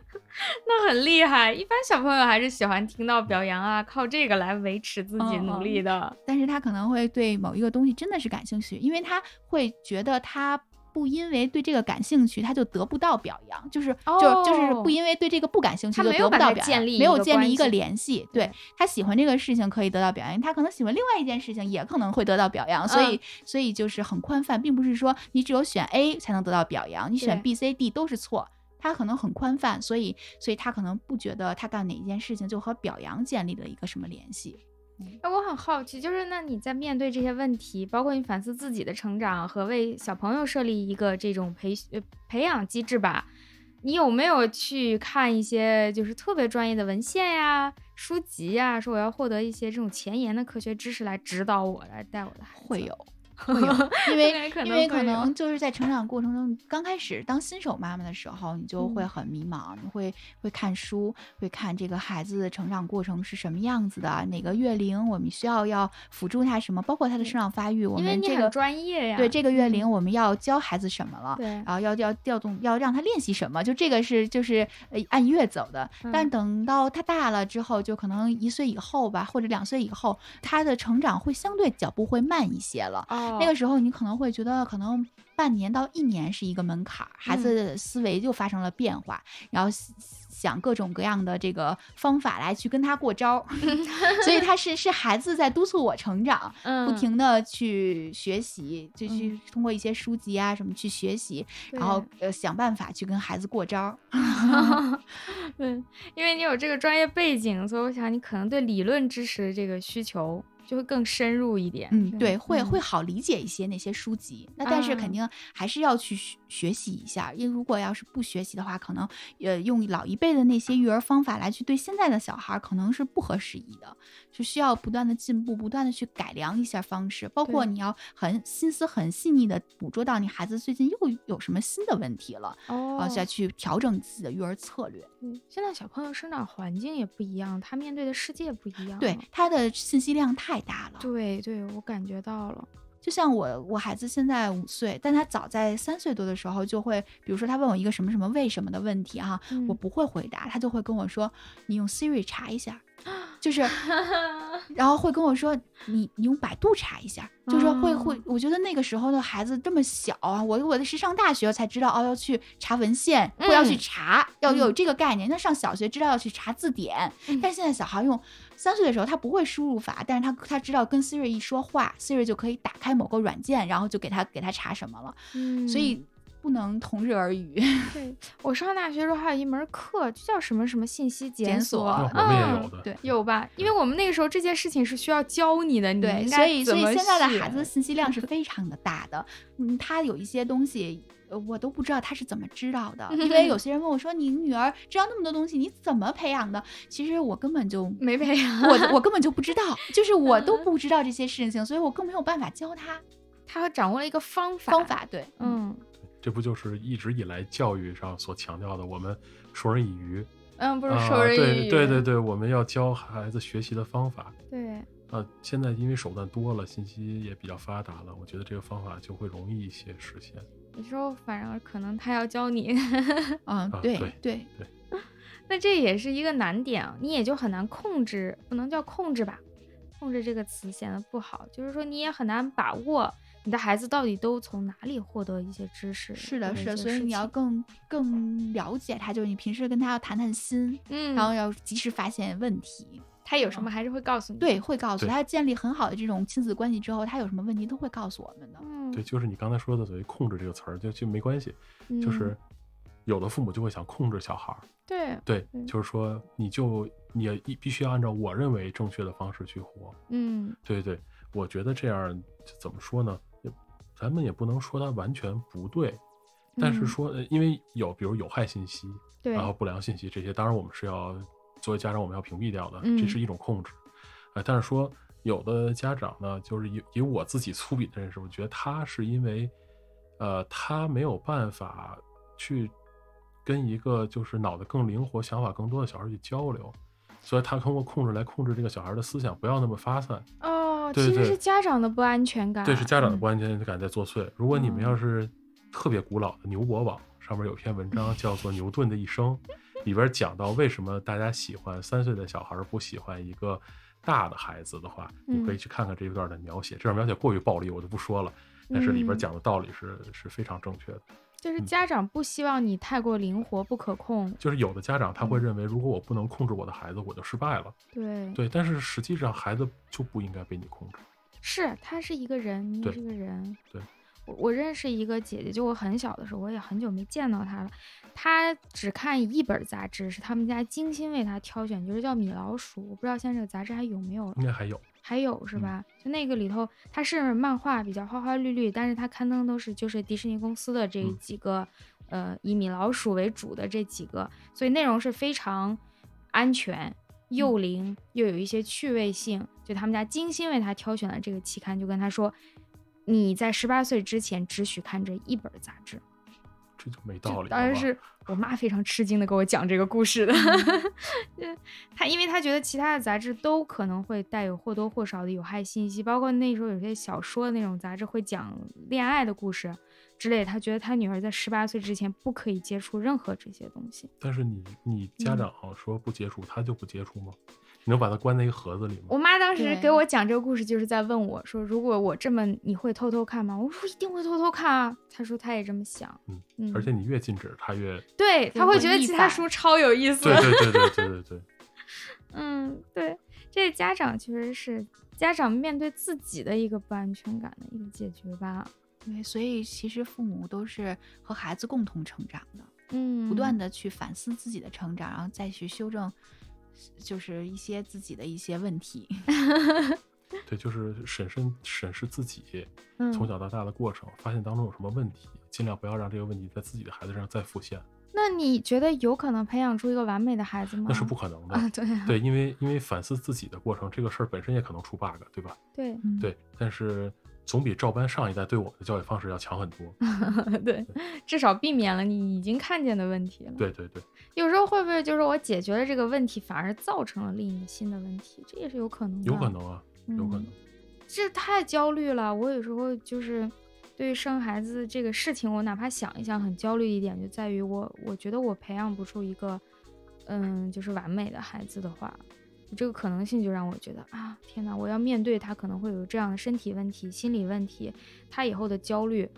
那很厉害。一般小朋友还是喜欢听到表扬啊，靠这个来维持自己努力的。但是他可能会对某一个东西真的是感兴趣，因为他会觉得他。不因为对这个感兴趣，他就得不到表扬，就是就就是不因为对这个不感兴趣就得不到表扬，没有建立一个联系。对他喜欢这个事情可以得到表扬，他可能喜欢另外一件事情也可能会得到表扬，所以所以就是很宽泛，并不是说你只有选 A 才能得到表扬，你选 B、C、D 都是错。他可能很宽泛，所以所以他可能不觉得他干哪一件事情就和表扬建立了一个什么联系。哎，我很好奇，就是那你在面对这些问题，包括你反思自己的成长和为小朋友设立一个这种培呃培养机制吧，你有没有去看一些就是特别专业的文献呀、书籍呀，说我要获得一些这种前沿的科学知识来指导我，来带我的孩子？会有。因为因为可能就是在成长过程中，刚开始当新手妈妈的时候，你就会很迷茫，你会会看书，会看这个孩子的成长过程是什么样子的，哪个月龄我们需要要辅助他什么，包括他的生长发育，我们这个专业呀，对这个月龄我们要教孩子什么了，对，然后要要调动要让他练习什么，就这个是就是呃按月走的，但等到他大了之后，就可能一岁以后吧，或者两岁以后，他的成长会相对脚步会慢一些了。那个时候，你可能会觉得，可能半年到一年是一个门槛儿，孩子的思维就发生了变化，然后想各种各样的这个方法来去跟他过招，所以他是是孩子在督促我成长，不停的去学习，就去通过一些书籍啊什么去学习，然后呃想办法去跟孩子过招。对，因为你有这个专业背景，所以我想你可能对理论知识这个需求。就会更深入一点，嗯，对，会会好理解一些那些书籍。那但是肯定还是要去学习一下，因为如果要是不学习的话，可能呃用老一辈的那些育儿方法来去对现在的小孩，可能是不合时宜的。就需要不断的进步，不断的去改良一下方式，包括你要很心思很细腻的捕捉到你孩子最近又有什么新的问题了，然后再去调整自己的育儿策略。嗯，现在小朋友生长环境也不一样，他面对的世界不一样，对他的信息量太大了。对对，我感觉到了。就像我，我孩子现在五岁，但他早在三岁多的时候就会，比如说他问我一个什么什么为什么的问题哈，我不会回答，他就会跟我说，你用 Siri 查一下。就是，然后会跟我说，你你用百度查一下，就是会会，我觉得那个时候的孩子这么小啊，我我的是上大学才知道哦，要去查文献，或要去查，要有这个概念。那上小学知道要去查字典，但是现在小孩用三岁的时候，他不会输入法，但是他他知道跟 Siri 一说话，Siri 就可以打开某个软件，然后就给他给他查什么了。嗯，所以。不能同日而语。对我上大学的时候还有一门课，就叫什么什么信息检索，嗯，对，有吧？因为我们那个时候这件事情是需要教你的，对，所以所以现在的孩子的信息量是非常的大的。嗯，他有一些东西，我都不知道他是怎么知道的。因为有 些人问我说：“你女儿知道那么多东西，你怎么培养的？”其实我根本就没培养，我我根本就不知道，就是我都不知道这些事情，所以我更没有办法教他。他掌握了一个方法，方法对，嗯。这不就是一直以来教育上所强调的，我们授人以鱼。嗯，不是授人以渔。对对对对，我们要教孩子学习的方法。对。啊，现在因为手段多了，信息也比较发达了，我觉得这个方法就会容易一些实现。有时候反而可能他要教你。嗯，对对对。那这也是一个难点啊，你也就很难控制，不能叫控制吧？控制这个词显得不好，就是说你也很难把握你的孩子到底都从哪里获得一些知识。是的，是的，所以你要更更了解他，就是你平时跟他要谈谈心，嗯，然后要及时发现问题。他有什么还是会告诉你，对，会告诉他建立很好的这种亲子关系之后，他有什么问题都会告诉我们的。嗯，对，就是你刚才说的所谓“控制”这个词儿，就就没关系，就是有的父母就会想控制小孩儿。对对，就是说你就你也必须要按照我认为正确的方式去活。嗯，对对，我觉得这样怎么说呢？咱们也不能说它完全不对，但是说因为有比如有害信息，对，然后不良信息这些，当然我们是要。作为家长，我们要屏蔽掉的，这是一种控制，呃，但是说有的家长呢，就是以以我自己粗鄙的认识，我觉得他是因为，呃，他没有办法去跟一个就是脑子更灵活、想法更多的小孩去交流，所以他通过控制来控制这个小孩的思想，不要那么发散。哦，其实是家长的不安全感，对，是家长的不安全感在作祟。如果你们要是特别古老的牛博网上面有篇文章 叫做《牛顿的一生》。里边讲到为什么大家喜欢三岁的小孩不喜欢一个大的孩子的话，你可以去看看这一段的描写。这段描写过于暴力，我就不说了。但是里边讲的道理是是非常正确的。就是家长不希望你太过灵活不可控。就是有的家长他会认为，如果我不能控制我的孩子，我就失败了。对对，但是实际上孩子就不应该被你控制。是他是一个人，你也是个人。对。我认识一个姐姐，就我很小的时候，我也很久没见到她了。她只看一本杂志，是他们家精心为她挑选，就是叫《米老鼠》。我不知道现在这个杂志还有没有？应该还有，还有是吧？就那个里头，它是漫画，比较花花绿绿，但是它刊登都是就是迪士尼公司的这几个，呃，以米老鼠为主的这几个，所以内容是非常安全、幼龄，又有一些趣味性。就他们家精心为她挑选的这个期刊，就跟她说。你在十八岁之前只许看这一本杂志，这就没道理。当然是我妈非常吃惊的给我讲这个故事的。她因为她觉得其他的杂志都可能会带有或多或少的有害信息，包括那时候有些小说的那种杂志会讲恋爱的故事之类。她觉得她女儿在十八岁之前不可以接触任何这些东西。但是你你家长说不接触，她就不接触吗？你能把它关在一个盒子里吗？我妈当时给我讲这个故事，就是在问我说：“如果我这么，你会偷偷看吗？”我说：“一定会偷偷看啊。”她说：“她也这么想。”嗯，嗯而且你越禁止，她越对，她会觉得其他书超有意思。对对对对对对对。嗯，对，这家长其实是家长面对自己的一个不安全感的一个解决吧。对，所以其实父母都是和孩子共同成长的，嗯，不断的去反思自己的成长，然后再去修正。就是一些自己的一些问题，对，就是审慎审视自己从小到大的过程，发现当中有什么问题，尽量不要让这个问题在自己的孩子上再浮现。那你觉得有可能培养出一个完美的孩子吗？那是不可能的。啊，对对，因为因为反思自己的过程，这个事儿本身也可能出 bug，对吧？对对，但是。总比照搬上一代对我们的教育方式要强很多。对，至少避免了你已经看见的问题了。对对对。有时候会不会就是我解决了这个问题，反而造成了另一个新的问题？这也是有可能的。有可能啊，有可能。这太焦虑了。我有时候就是对于生孩子这个事情，我哪怕想一想很焦虑一点，就在于我我觉得我培养不出一个嗯，就是完美的孩子的话。这个可能性就让我觉得啊，天哪！我要面对他可能会有这样的身体问题、心理问题，他以后的焦虑，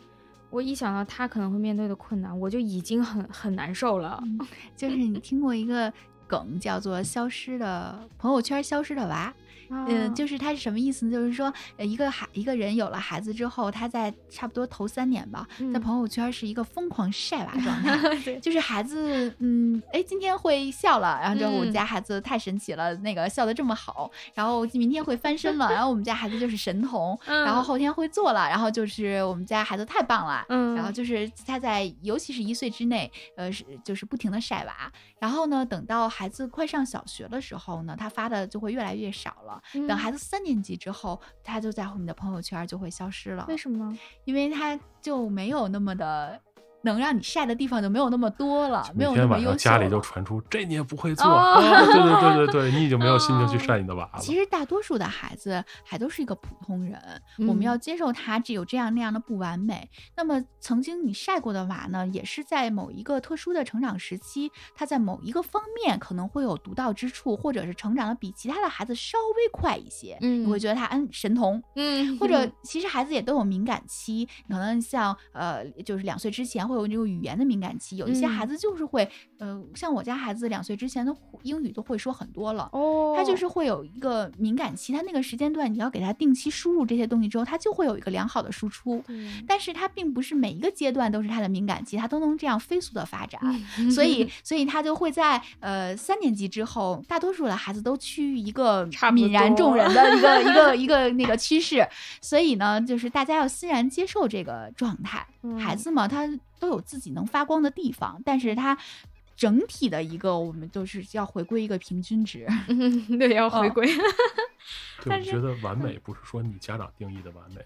我一想到他可能会面对的困难，我就已经很很难受了。就是你听过一个梗，叫做“消失的朋友圈，消失的娃”。嗯，就是他是什么意思呢？就是说，一个孩一个人有了孩子之后，他在差不多头三年吧，在朋友圈是一个疯狂晒娃状态，就是孩子，嗯，哎，今天会笑了，然后就我们家孩子太神奇了，那个笑得这么好，然后明天会翻身了，然后我们家孩子就是神童，然后后天会做了，然后就是我们家孩子太棒了，嗯，然后就是他在尤其是一岁之内，呃，是就是不停的晒娃，然后呢，等到孩子快上小学的时候呢，他发的就会越来越少了。等孩子三年级之后，他就在我们的朋友圈就会消失了。为什么？因为他就没有那么的能让你晒的地方就没有那么多了，没有那么优秀。家里就传出这你也不会做，对对对对对，你已经没有心情去晒你的娃了。其实大多数的孩子还都是一个普通人，我们要接受他只有这样那样的不完美。那么曾经你晒过的娃呢，也是在某一个特殊的成长时期，他在某一个方面可能会有独到之处，或者是成长的比其他的孩子稍微快一些。嗯，你会觉得他嗯神童，嗯，或者其实孩子也都有敏感期，可能像呃就是两岁之前会有这个语言的。敏感期有一些孩子就是会，呃，像我家孩子两岁之前的英语都会说很多了，哦，他就是会有一个敏感期，他那个时间段你要给他定期输入这些东西之后，他就会有一个良好的输出，但是他并不是每一个阶段都是他的敏感期，他都能这样飞速的发展，所以，所以他就会在呃三年级之后，大多数的孩子都趋于一个泯然众人的 一个一个一个那个趋势，所以呢，就是大家要欣然接受这个状态，孩子嘛，他。都有自己能发光的地方，但是它整体的一个，我们就是要回归一个平均值。嗯 对，要回归。我觉得完美不是说你家长定义的完美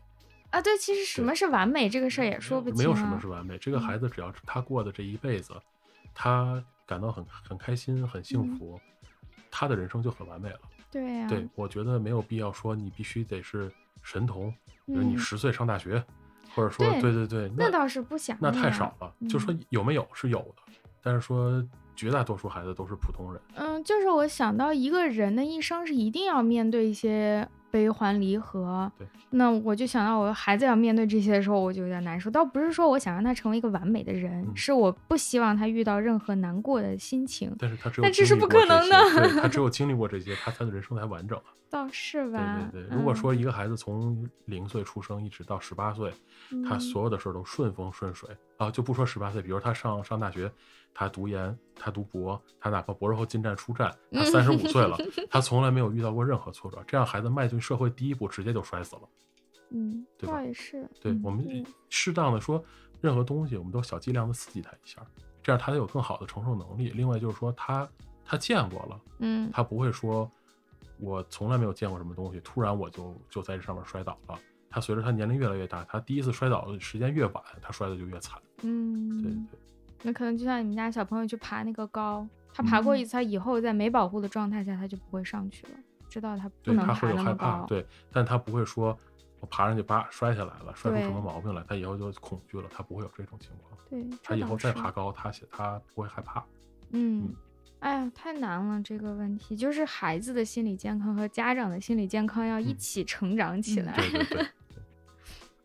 啊。对，其实什么是完美这个事儿也说不清。没有什么是完美，这个孩子只要他过的这一辈子，他感到很很开心、很幸福，他的人生就很完美了。对呀。对，我觉得没有必要说你必须得是神童，比如你十岁上大学。或者说，对对对，那倒是不想，那太少了。就说有没有是有的，但是说绝大多数孩子都是普通人。嗯，就是我想到一个人的一生是一定要面对一些。悲欢离合，对，那我就想到我孩子要面对这些的时候，我就有点难受。倒不是说我想让他成为一个完美的人，是我不希望他遇到任何难过的心情。但是他只有，但这是不可能的。他只有 经历过这些，他他的人生才完整。倒是吧？对对对。如果说一个孩子从零岁出生一直到十八岁，他所有的事儿都顺风顺水啊，就不说十八岁，比如他上上大学。他读研，他读博，他哪怕博士后进站出站，他三十五 岁了，他从来没有遇到过任何挫折。这样孩子迈进社会第一步，直接就摔死了。嗯，对吧？也是。对我们适当的说，任何东西我们都小剂量的刺激他一下，这样他有更好的承受能力。另外就是说，他他见过了，嗯，他不会说，我从来没有见过什么东西，突然我就就在这上面摔倒了。他随着他年龄越来越大，他第一次摔倒的时间越晚，他摔的就越惨。嗯，对对。那可能就像你们家小朋友去爬那个高，他爬过一次，他以后在没保护的状态下，他就不会上去了，知道他不能爬那么高。对，但他不会说，我爬上去叭摔下来了，摔出什么毛病来，他以后就恐惧了，他不会有这种情况。对，他以后再爬高，他他不会害怕。嗯，哎呀，太难了这个问题，就是孩子的心理健康和家长的心理健康要一起成长起来。对对对。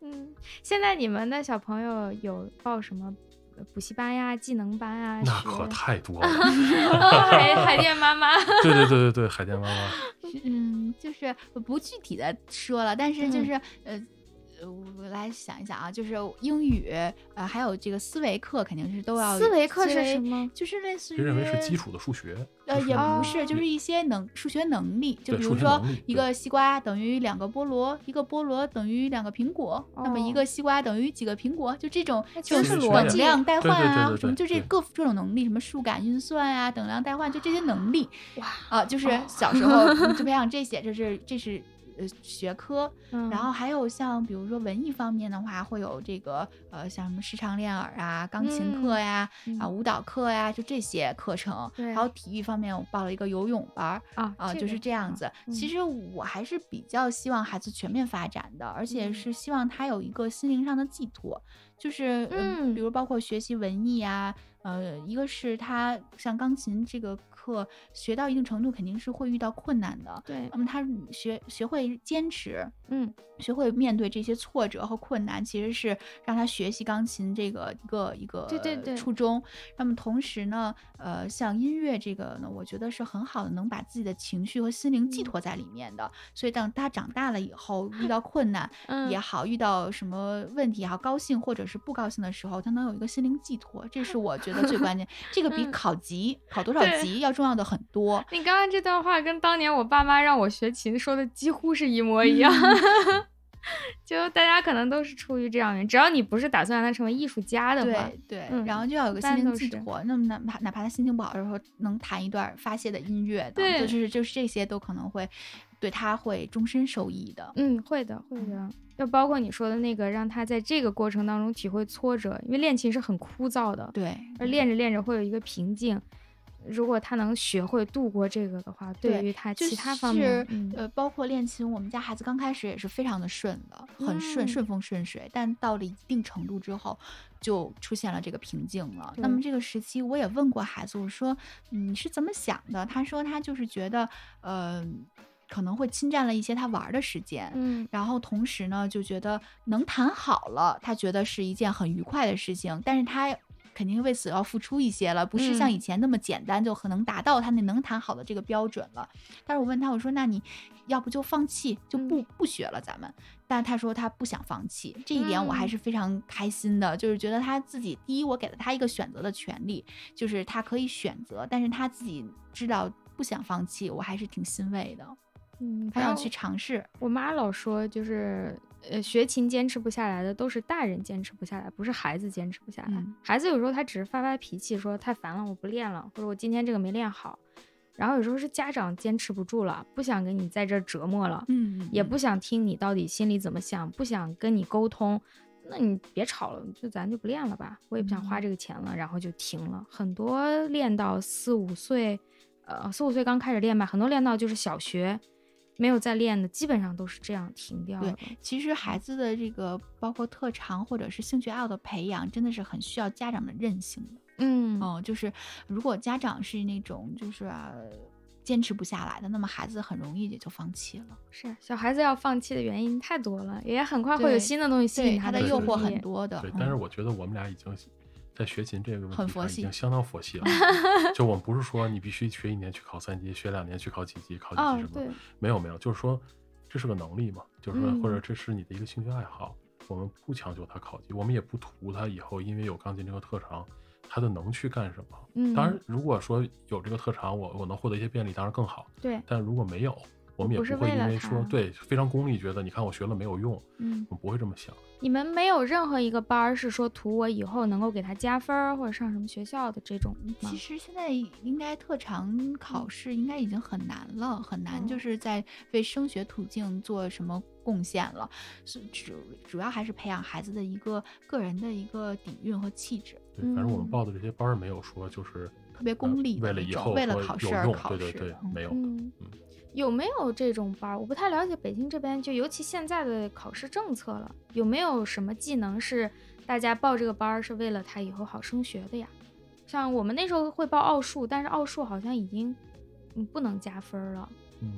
嗯，现在你们的小朋友有报什么？补习班呀，技能班啊，那可太多了。海 海淀妈妈，对对对对对，海淀妈妈。嗯，就是不具体的说了，但是就是呃。我来想一想啊，就是英语，呃，还有这个思维课，肯定是都要。思维课是什么？就是类似于。认为是基础的数学。呃，也不是，就是一些能数学能力，就比如说一个西瓜等于两个菠萝，一个菠萝等于两个苹果，那么一个西瓜等于几个苹果，就这种就是等量代换啊，什么就这各这种能力，什么数感运算啊，等量代换，就这些能力。哇啊，就是小时候 就培养这些，这是这是。呃，学科，然后还有像比如说文艺方面的话，会有这个呃，像什么视唱练耳啊、钢琴课呀、啊舞蹈课呀，就这些课程。还有体育方面，我报了一个游泳班啊啊，就是这样子。其实我还是比较希望孩子全面发展的，而且是希望他有一个心灵上的寄托，就是嗯，比如包括学习文艺啊，呃，一个是他像钢琴这个。课学到一定程度，肯定是会遇到困难的。对，那么他学学会坚持，嗯，学会面对这些挫折和困难，其实是让他学习钢琴这个一个一个对对对初衷。那么同时呢，呃，像音乐这个呢，我觉得是很好的，能把自己的情绪和心灵寄托在里面的。所以当他长大了以后，遇到 困难也好，遇到什么问题也好，高兴或者是不高兴的时候，他能有一个心灵寄托，这是我觉得最关键。这个比考级考多少级要。重要的很多。你刚刚这段话跟当年我爸妈让我学琴说的几乎是一模一样。就大家可能都是出于这样原因，只要你不是打算让他成为艺术家的话，对对，然后就要有个心灵寄托。那么哪怕哪怕他心情不好的时候，能弹一段发泄的音乐，对，就是就是这些都可能会对他会终身受益的。嗯，会的，会的。就包括你说的那个，让他在这个过程当中体会挫折，因为练琴是很枯燥的，对，而练着练着会有一个瓶颈。如果他能学会度过这个的话，对于他其他方面，呃，包括练琴，我们家孩子刚开始也是非常的顺的，很顺，顺风顺水。但到了一定程度之后，就出现了这个瓶颈了。那么这个时期，我也问过孩子，我说你是怎么想的？他说他就是觉得，呃，可能会侵占了一些他玩的时间，嗯，然后同时呢，就觉得能弹好了，他觉得是一件很愉快的事情，但是他。肯定为此要付出一些了，不是像以前那么简单就可能达到他那能谈好的这个标准了。但是我问他，我说那你要不就放弃，就不不学了咱们？但他说他不想放弃，这一点我还是非常开心的，就是觉得他自己第一，我给了他一个选择的权利，就是他可以选择，但是他自己知道不想放弃，我还是挺欣慰的。嗯，他想去尝试。我妈老说就是。呃，学琴坚持不下来的都是大人坚持不下来，不是孩子坚持不下来。孩子有时候他只是发发脾气，说太烦了，我不练了，或者我今天这个没练好。然后有时候是家长坚持不住了，不想给你在这折磨了，嗯，也不想听你到底心里怎么想，不想跟你沟通，那你别吵了，就咱就不练了吧，我也不想花这个钱了，然后就停了。很多练到四五岁，呃，四五岁刚开始练吧，很多练到就是小学。没有在练的，基本上都是这样停掉对，其实孩子的这个包括特长或者是兴趣爱好的培养，真的是很需要家长的韧性的。嗯，哦，就是如果家长是那种就是坚持不下来的，那么孩子很容易也就放弃了。是，小孩子要放弃的原因太多了，也很快会有新的东西吸引他的诱惑很多的。对，但是我觉得我们俩已经。在学琴这个问题上已经相当佛系了，就我们不是说你必须学一年去考三级，学两年去考几级，考几级什么？没有没有，就是说这是个能力嘛，就是说或者这是你的一个兴趣爱好，我们不强求他考级，我们也不图他以后因为有钢琴这个特长，他的能去干什么。嗯，当然如果说有这个特长，我我能获得一些便利，当然更好。对，但如果没有。我们也不会因为说对非常功利，觉得你看我学了没有用，嗯，我们不会这么想。你们没有任何一个班儿是说图我以后能够给他加分儿或者上什么学校的这种其实现在应该特长考试应该已经很难了，很难就是在为升学途径做什么贡献了。是主主要还是培养孩子的一个个人的一个底蕴和气质。对，反正我们报的这些班儿没有说就是特别功利，为了以后为了考试而考试。对对对，没有。嗯。有没有这种班？我不太了解北京这边，就尤其现在的考试政策了，有没有什么技能是大家报这个班是为了他以后好升学的呀？像我们那时候会报奥数，但是奥数好像已经嗯不能加分了。嗯。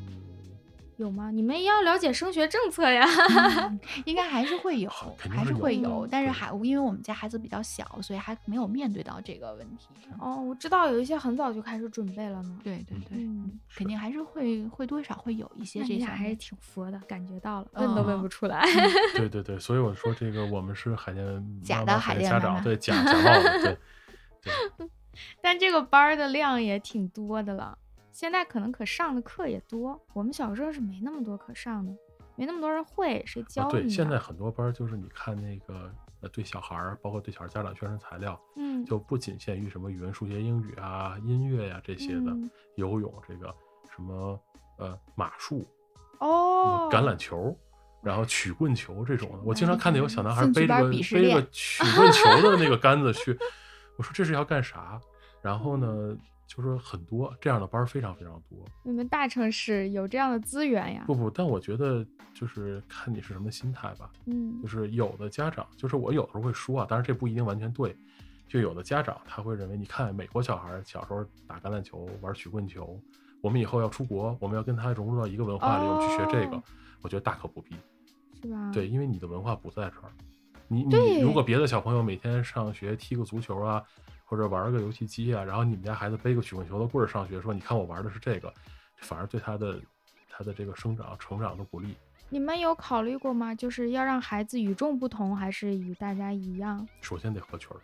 有吗？你们也要了解升学政策呀，应该还是会有，还是会有。但是还因为我们家孩子比较小，所以还没有面对到这个问题。哦，我知道有一些很早就开始准备了呢。对对对，肯定还是会会多少会有一些这些。还是挺佛的，感觉到了，问都问不出来。对对对，所以我说这个我们是海淀 假的海淀家长，对假假冒的，对对。但这个班的量也挺多的了。现在可能可上的课也多，我们小时候是没那么多可上的，没那么多人会，谁教你？对，现在很多班就是你看那个呃，对小孩儿，包括对小孩家长宣传材料，嗯，就不仅限于什么语文、数学、英语啊、音乐呀这些的，游泳这个什么呃马术哦，橄榄球，然后曲棍球这种的，我经常看见有小男孩背着个背着个曲棍球的那个杆子去，我说这是要干啥？然后呢？就是很多这样的班非常非常多。你们大城市有这样的资源呀？不不，但我觉得就是看你是什么心态吧。嗯，就是有的家长，就是我有的时候会说啊，当然这不一定完全对。就有的家长他会认为，你看美国小孩小时候打橄榄球、玩曲棍球，我们以后要出国，我们要跟他融入到一个文化里，我们去学这个，我觉得大可不必，是吧？对，因为你的文化不在这儿。你你如果别的小朋友每天上学踢个足球啊。或者玩个游戏机啊，然后你们家孩子背个曲棍球的棍儿上学，说你看我玩的是这个，反而对他的他的这个生长成长都不利。你们有考虑过吗？就是要让孩子与众不同，还是与大家一样？首先得合群儿。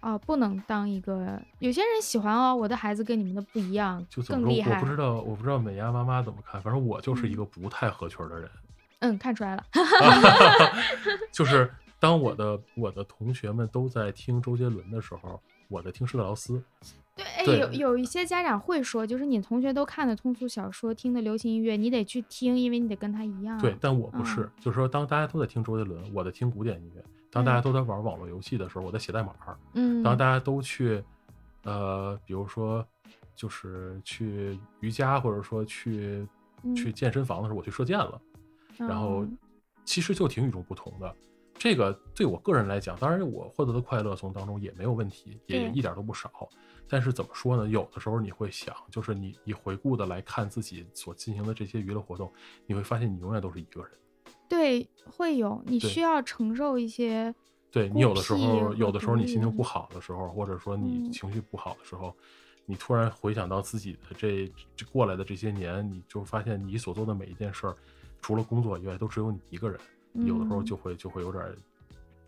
哦，不能当一个有些人喜欢哦，我的孩子跟你们的不一样，就更厉害。我不知道，我不知道美伢妈妈怎么看，反正我就是一个不太合群的人。嗯，看出来了。就是当我的我的同学们都在听周杰伦的时候。我在听施特劳斯。对，哎，有有一些家长会说，就是你同学都看的通俗小说，听的流行音乐，你得去听，因为你得跟他一样。对，但我不是，就是说，当大家都在听周杰伦，我在听古典音乐；当大家都在玩网络游戏的时候，我在写代码。嗯。当大家都去，呃，比如说，就是去瑜伽，或者说去去健身房的时候，我去射箭了。然后，其实就挺与众不同的。这个对我个人来讲，当然我获得的快乐从当中也没有问题，也一点都不少。但是怎么说呢？有的时候你会想，就是你你回顾的来看自己所进行的这些娱乐活动，你会发现你永远都是一个人。对，会有你需要承受一些。对你有的时候，有的时候你心情不好的时候，或者说你情绪不好的时候，你突然回想到自己的这这过来的这些年，你就发现你所做的每一件事儿，除了工作以外，都只有你一个人。有的时候就会就会有点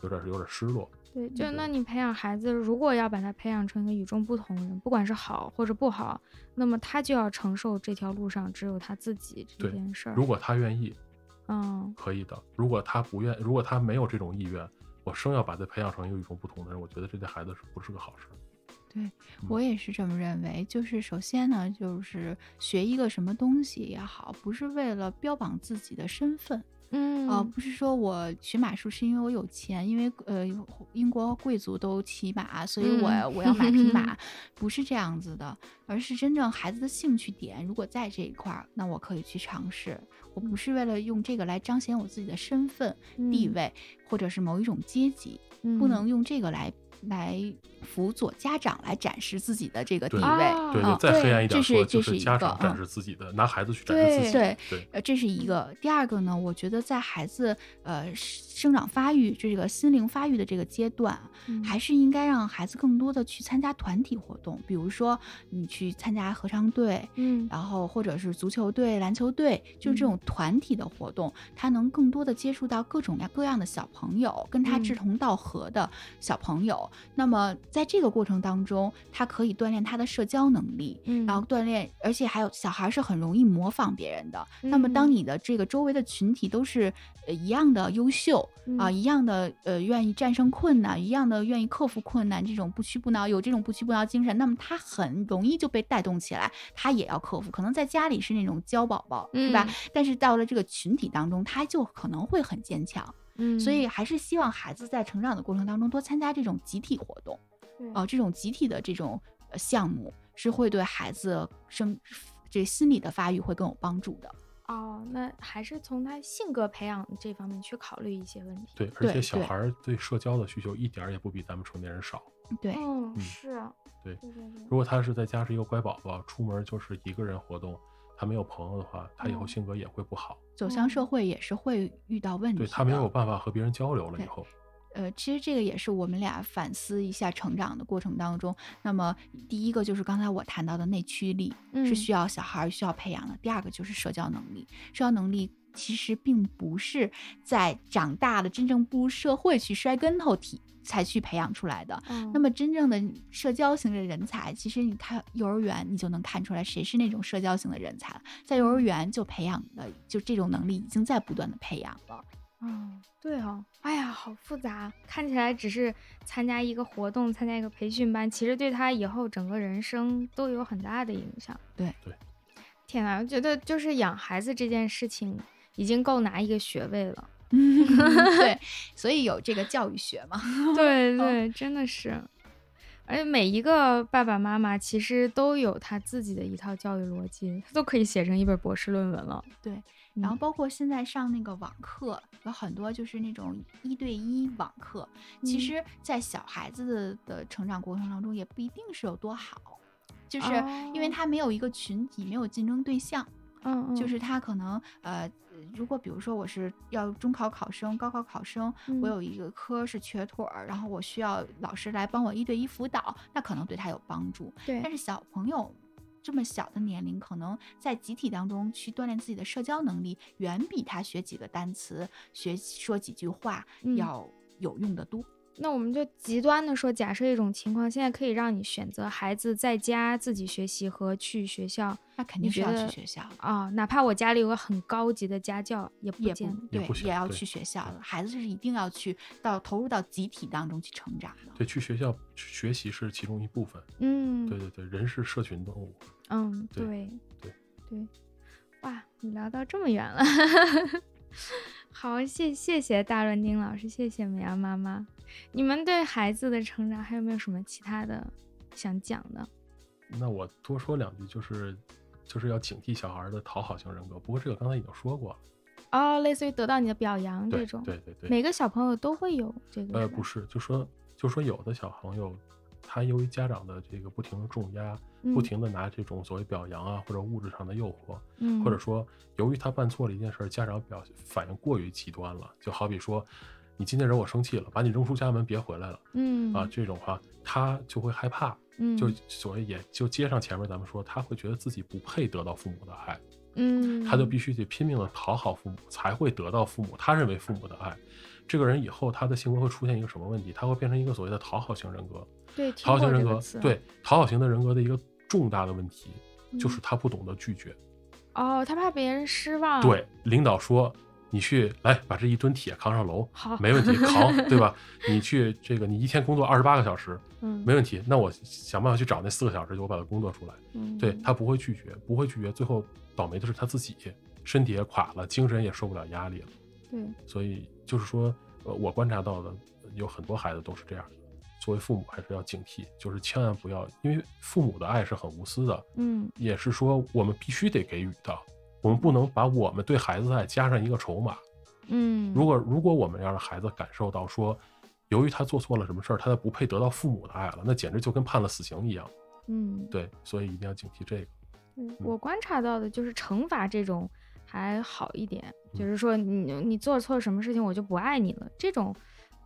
有点有点失落。对，就那你培养孩子，如果要把他培养成一个与众不同的人，不管是好或者不好，那么他就要承受这条路上只有他自己这件事儿。如果他愿意，嗯，可以的。如果他不愿，如果他没有这种意愿，我生要把他培养成一个与众不同的人，我觉得这对孩子是不是个好事？对我也是这么认为。就是首先呢，就是学一个什么东西也好，不是为了标榜自己的身份。嗯啊，不是说我学马术是因为我有钱，因为呃英国贵族都骑马，所以我我要买匹马，不是这样子的，而是真正孩子的兴趣点，如果在这一块儿，那我可以去尝试。我不是为了用这个来彰显我自己的身份地位，或者是某一种阶级，不能用这个来。来辅佐家长来展示自己的这个地位，对对，再黑暗一点说，就是家长展示自己的，拿孩子去展示自己。对对，呃，这是一个。第二个呢，我觉得在孩子呃生长发育这个心灵发育的这个阶段，还是应该让孩子更多的去参加团体活动，比如说你去参加合唱队，嗯，然后或者是足球队、篮球队，就是这种团体的活动，他能更多的接触到各种各样的小朋友，跟他志同道合的小朋友。那么，在这个过程当中，他可以锻炼他的社交能力，嗯，然后锻炼，而且还有小孩是很容易模仿别人的。那么，当你的这个周围的群体都是呃一样的优秀啊，一样的呃愿意战胜困难，一样的愿意克服困难，这种不屈不挠，有这种不屈不挠精神，那么他很容易就被带动起来，他也要克服。可能在家里是那种娇宝宝，对吧？但是到了这个群体当中，他就可能会很坚强。所以还是希望孩子在成长的过程当中多参加这种集体活动，哦，这种集体的这种项目是会对孩子生这心理的发育会更有帮助的。哦，那还是从他性格培养这方面去考虑一些问题。对，而且小孩对社交的需求一点也不比咱们成年人少。对，嗯，是。对，如果他是在家是一个乖宝宝，出门就是一个人活动。他没有朋友的话，他以后性格也会不好。走向社会也是会遇到问题。对他没有办法和别人交流了以后。呃，其实这个也是我们俩反思一下成长的过程当中。那么第一个就是刚才我谈到的内驱力是需要小孩需要培养的。第二个就是社交能力，社交能力其实并不是在长大了真正步入社会去摔跟头体。才去培养出来的。那么，真正的社交型的人才，其实你看幼儿园，你就能看出来谁是那种社交型的人才了。在幼儿园就培养的，就这种能力已经在不断的培养了。嗯，对哦。哎呀，好复杂，看起来只是参加一个活动，参加一个培训班，其实对他以后整个人生都有很大的影响。对对。天哪，我觉得就是养孩子这件事情，已经够拿一个学位了。嗯，对，所以有这个教育学嘛？对对，真的是，而且每一个爸爸妈妈其实都有他自己的一套教育逻辑，他都可以写成一本博士论文了。对，然后包括现在上那个网课，有很多就是那种一对一网课，其实，在小孩子的成长过程当中，也不一定是有多好，就是因为他没有一个群体，没有竞争对象。嗯，就是他可能呃。如果比如说我是要中考考生、高考考生，我有一个科是瘸腿儿，然后我需要老师来帮我一对一辅导，那可能对他有帮助。对，但是小朋友这么小的年龄，可能在集体当中去锻炼自己的社交能力，远比他学几个单词、学说几句话要有用的多。那我们就极端的说，假设一种情况，现在可以让你选择孩子在家自己学习和去学校，那肯定是要去学校啊。哪怕我家里有个很高级的家教，也不见对，也要去学校的。孩子是一定要去到投入到集体当中去成长的。对，去学校学习是其中一部分。嗯，对对对，人是社群动物。嗯，对对对。哇，你聊到这么远了。好，谢谢谢大润丁老师，谢谢美阳妈妈。你们对孩子的成长还有没有什么其他的想讲的？那我多说两句，就是就是要警惕小孩的讨好型人格。不过这个刚才已经说过了。哦，类似于得到你的表扬这种。对对对。每个小朋友都会有这个。呃，不是，就说就说有的小朋友，他由于家长的这个不停的重压。不停的拿这种所谓表扬啊，或者物质上的诱惑，嗯，或者说由于他办错了一件事，家长表反应过于极端了，就好比说，你今天惹我生气了，把你扔出家门，别回来了，嗯啊，这种话他就会害怕，嗯，就所谓也就接上前面咱们说，他会觉得自己不配得到父母的爱，嗯，他就必须得拼命的讨好父母，才会得到父母他认为父母的爱。这个人以后他的性格会出现一个什么问题？他会变成一个所谓的讨好型人格，对，讨好型人格，对，讨好型的人格的一个。重大的问题就是他不懂得拒绝，哦，他怕别人失望。对，领导说你去来把这一吨铁扛上楼，好，没问题，扛，对吧？你去这个，你一天工作二十八个小时，嗯，没问题。那我想办法去找那四个小时，就我把它工作出来。嗯，对他不会拒绝，不会拒绝，最后倒霉的是他自己，身体也垮了，精神也受不了压力了。对，所以就是说，呃，我观察到的有很多孩子都是这样的。作为父母还是要警惕，就是千万不要，因为父母的爱是很无私的，嗯，也是说我们必须得给予的，我们不能把我们对孩子的爱加上一个筹码，嗯，如果如果我们要让孩子感受到说，由于他做错了什么事儿，他不配得到父母的爱了，那简直就跟判了死刑一样，嗯，对，所以一定要警惕这个。嗯，我观察到的就是惩罚这种还好一点，就是说你你做错什么事情我就不爱你了。这种。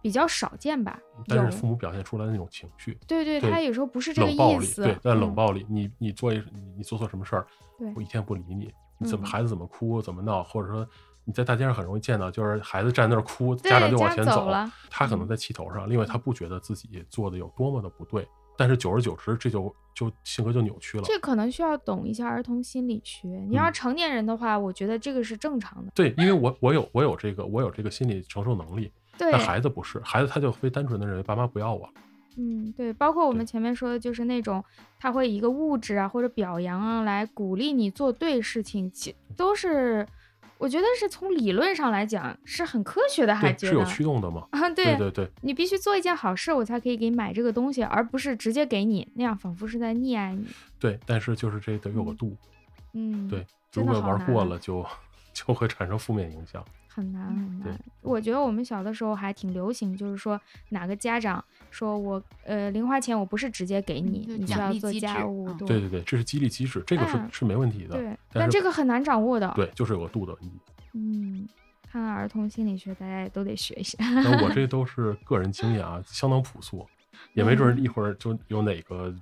比较少见吧，但是父母表现出来的那种情绪，对对，他有时候不是这个意思，对，但冷暴力，你你做一你做错什么事儿，对，我一天不理你，你怎么孩子怎么哭怎么闹，或者说你在大街上很容易见到，就是孩子站那儿哭，家长就往前走了，他可能在气头上，另外他不觉得自己做的有多么的不对，但是久而久之，这就就性格就扭曲了。这可能需要懂一下儿童心理学。你要成年人的话，我觉得这个是正常的。对，因为我我有我有这个我有这个心理承受能力。但孩子不是，孩子他就非单纯的认为爸妈不要我。嗯，对，包括我们前面说的，就是那种他会以一个物质啊或者表扬啊来鼓励你做对事情，其都是我觉得是从理论上来讲是很科学的，还觉得是有驱动的吗？啊，对对对，你必须做一件好事，我才可以给你买这个东西，而不是直接给你，那样仿佛是在溺爱你。对，但是就是这得有个度。嗯，对，如果玩过了，就 就会产生负面影响。很难很难，我觉得我们小的时候还挺流行，就是说哪个家长说我呃零花钱我不是直接给你，你需要做家务，对对对，这是激励机制，这个是是没问题的。对，但这个很难掌握的。对，就是有个度的问题。嗯，看来儿童心理学大家也都得学一下。那我这 都是个人经验啊，相当朴素，也没准一会儿就有哪个。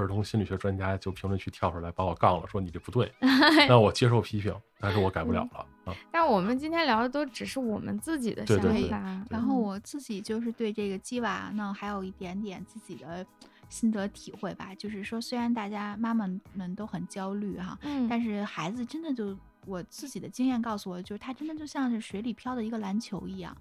儿童心理学专家就评论区跳出来把我杠了，说你这不对，那我接受批评，但是我改不了了啊。但我们今天聊的都只是我们自己的想法，然后我自己就是对这个鸡娃呢，还有一点点自己的心得体会吧，就是说虽然大家妈妈们都很焦虑哈，嗯，但是孩子真的就。我自己的经验告诉我，就是它真的就像是水里漂的一个篮球一样，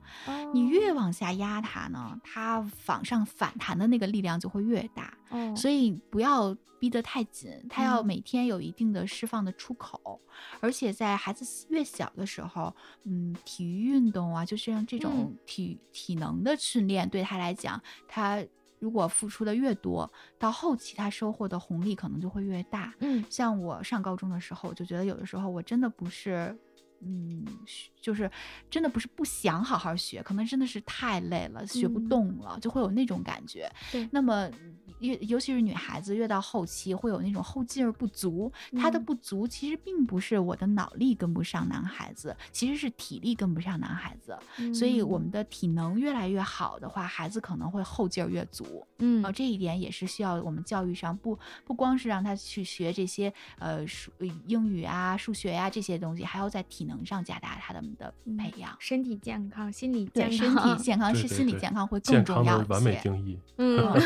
你越往下压它呢，它往上反弹的那个力量就会越大。哦，所以不要逼得太紧，它要每天有一定的释放的出口。而且在孩子越小的时候，嗯，体育运动啊，就是像这种体体能的训练，对他来讲，他。如果付出的越多，到后期他收获的红利可能就会越大。嗯，像我上高中的时候，就觉得有的时候我真的不是，嗯，就是真的不是不想好好学，可能真的是太累了，学不动了，就会有那种感觉。对，那么越尤其是女孩子越到后期会有那种后劲儿不足，她的不足其实并不是我的脑力跟不上男孩子，其实是体力跟不上男孩子。所以我们的体能越来越好的话，孩子可能会后劲儿越足。嗯，这一点也是需要我们教育上不不光是让他去学这些呃数英语啊、数学呀这些东西，还要在体能上加大他们的培养。身体健康、心理健康，身体健康是心理健康会更重要一些。完美定义。嗯。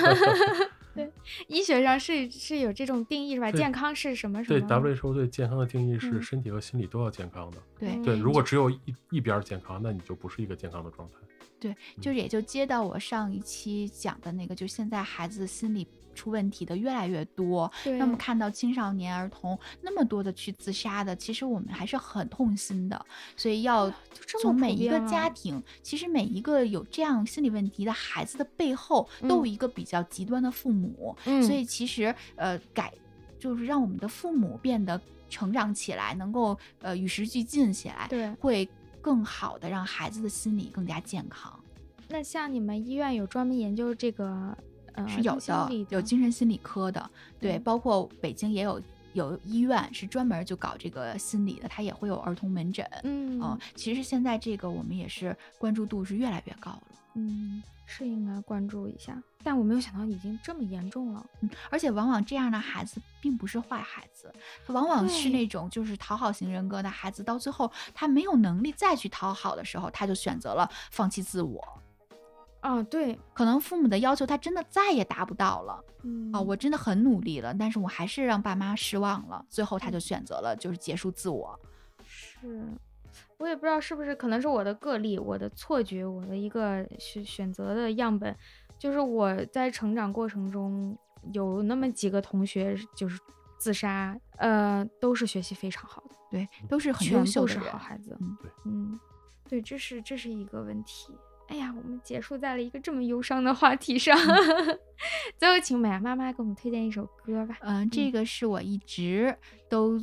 对，医学上是是有这种定义是吧？健康是什么什么？对，WHO 对健康的定义是身体和心理都要健康的。对对，如果只有一一边健康，那你就不是一个健康的状态。对，就是也就接到我上一期讲的那个，就现在孩子心理。出问题的越来越多，那么看到青少年儿童那么多的去自杀的，其实我们还是很痛心的。所以要从每一个家庭，其实每一个有这样心理问题的孩子的背后，都有一个比较极端的父母。所以其实呃改就是让我们的父母变得成长起来，能够呃与时俱进起来，对，会更好的让孩子的心理更加健康。那像你们医院有专门研究这个？是有的，有精神心理科的，对，包括北京也有有医院是专门就搞这个心理的，它也会有儿童门诊。嗯，其实现在这个我们也是关注度是越来越高了。嗯，是应该关注一下，但我没有想到已经这么严重了。嗯，而且往往这样的孩子并不是坏孩子，往往是那种就是讨好型人格的孩子，到最后他没有能力再去讨好的时候，他就选择了放弃自我。啊，对，可能父母的要求他真的再也达不到了。嗯啊，我真的很努力了，但是我还是让爸妈失望了。最后他就选择了就是结束自我。是，我也不知道是不是可能是我的个例，我的错觉，我的一个选选择的样本，就是我在成长过程中有那么几个同学就是自杀，呃，都是学习非常好的，对，都是很优秀的好孩子。嗯，对，嗯，对，这是这是一个问题。哎呀，我们结束在了一个这么忧伤的话题上。最后，请美伢妈妈给我们推荐一首歌吧。嗯，这个是我一直都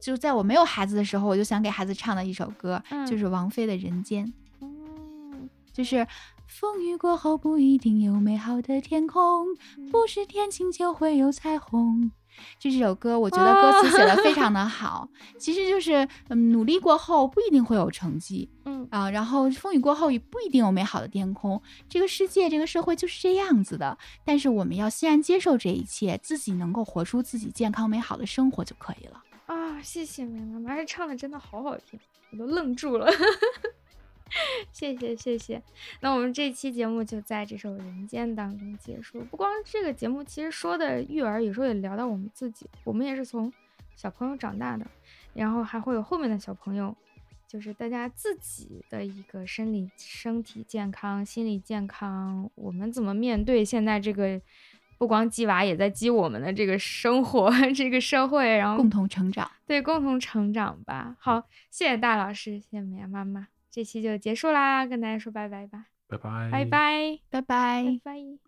就在我没有孩子的时候，我就想给孩子唱的一首歌，就是王菲的《人间》。嗯，就是风雨过后不一定有美好的天空，不是天晴就会有彩虹。就这首歌，我觉得歌词写的非常的好。其实就是，嗯，努力过后不一定会有成绩，嗯啊，然后风雨过后也不一定有美好的天空。这个世界，这个社会就是这样子的。但是我们要欣然接受这一切，自己能够活出自己健康美好的生活就可以了。啊，谢谢梅妈妈，唱的真的好好听，我都愣住了。谢谢谢谢，那我们这期节目就在这首《人间》当中结束。不光这个节目，其实说的育儿，有时候也聊到我们自己，我们也是从小朋友长大的，然后还会有后面的小朋友，就是大家自己的一个生理、身体健康、心理健康，我们怎么面对现在这个不光鸡娃也在鸡我们的这个生活、这个社会，然后共同成长，对，共同成长吧。好，谢谢大老师，谢谢美伢妈妈。这期就结束啦，跟大家说拜拜吧，拜拜，拜拜，拜拜，拜拜。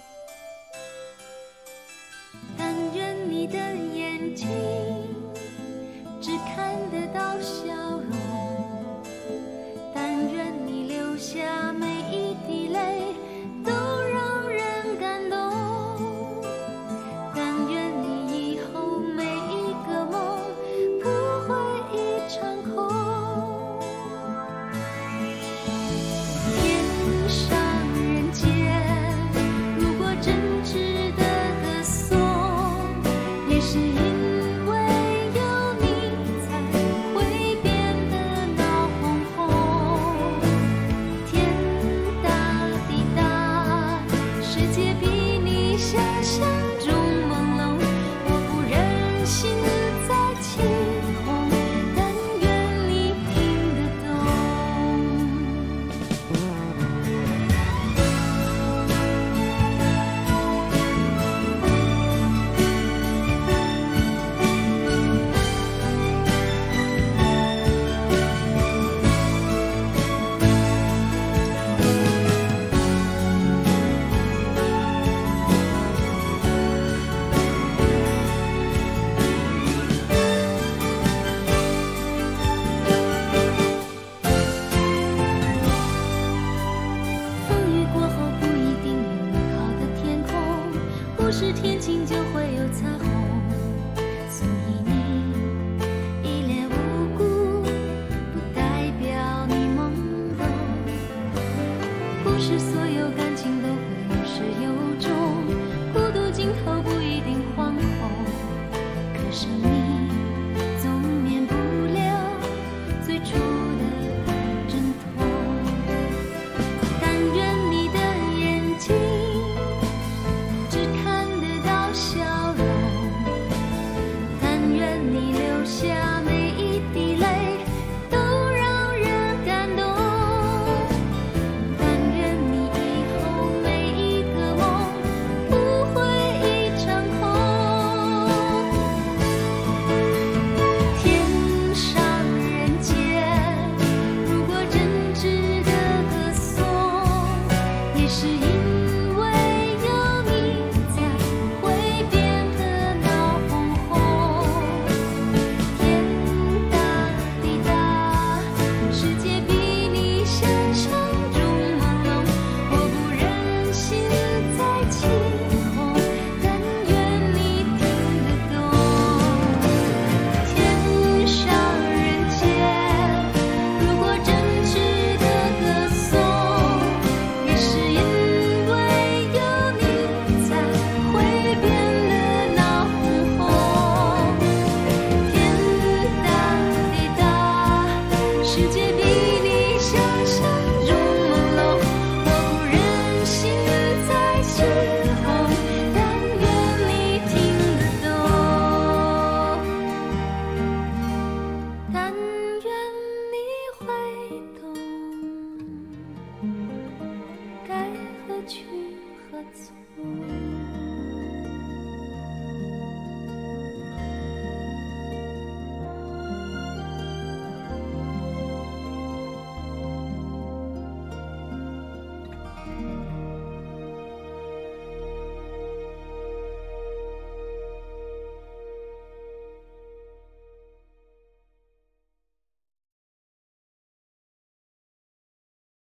你的眼睛只看得到笑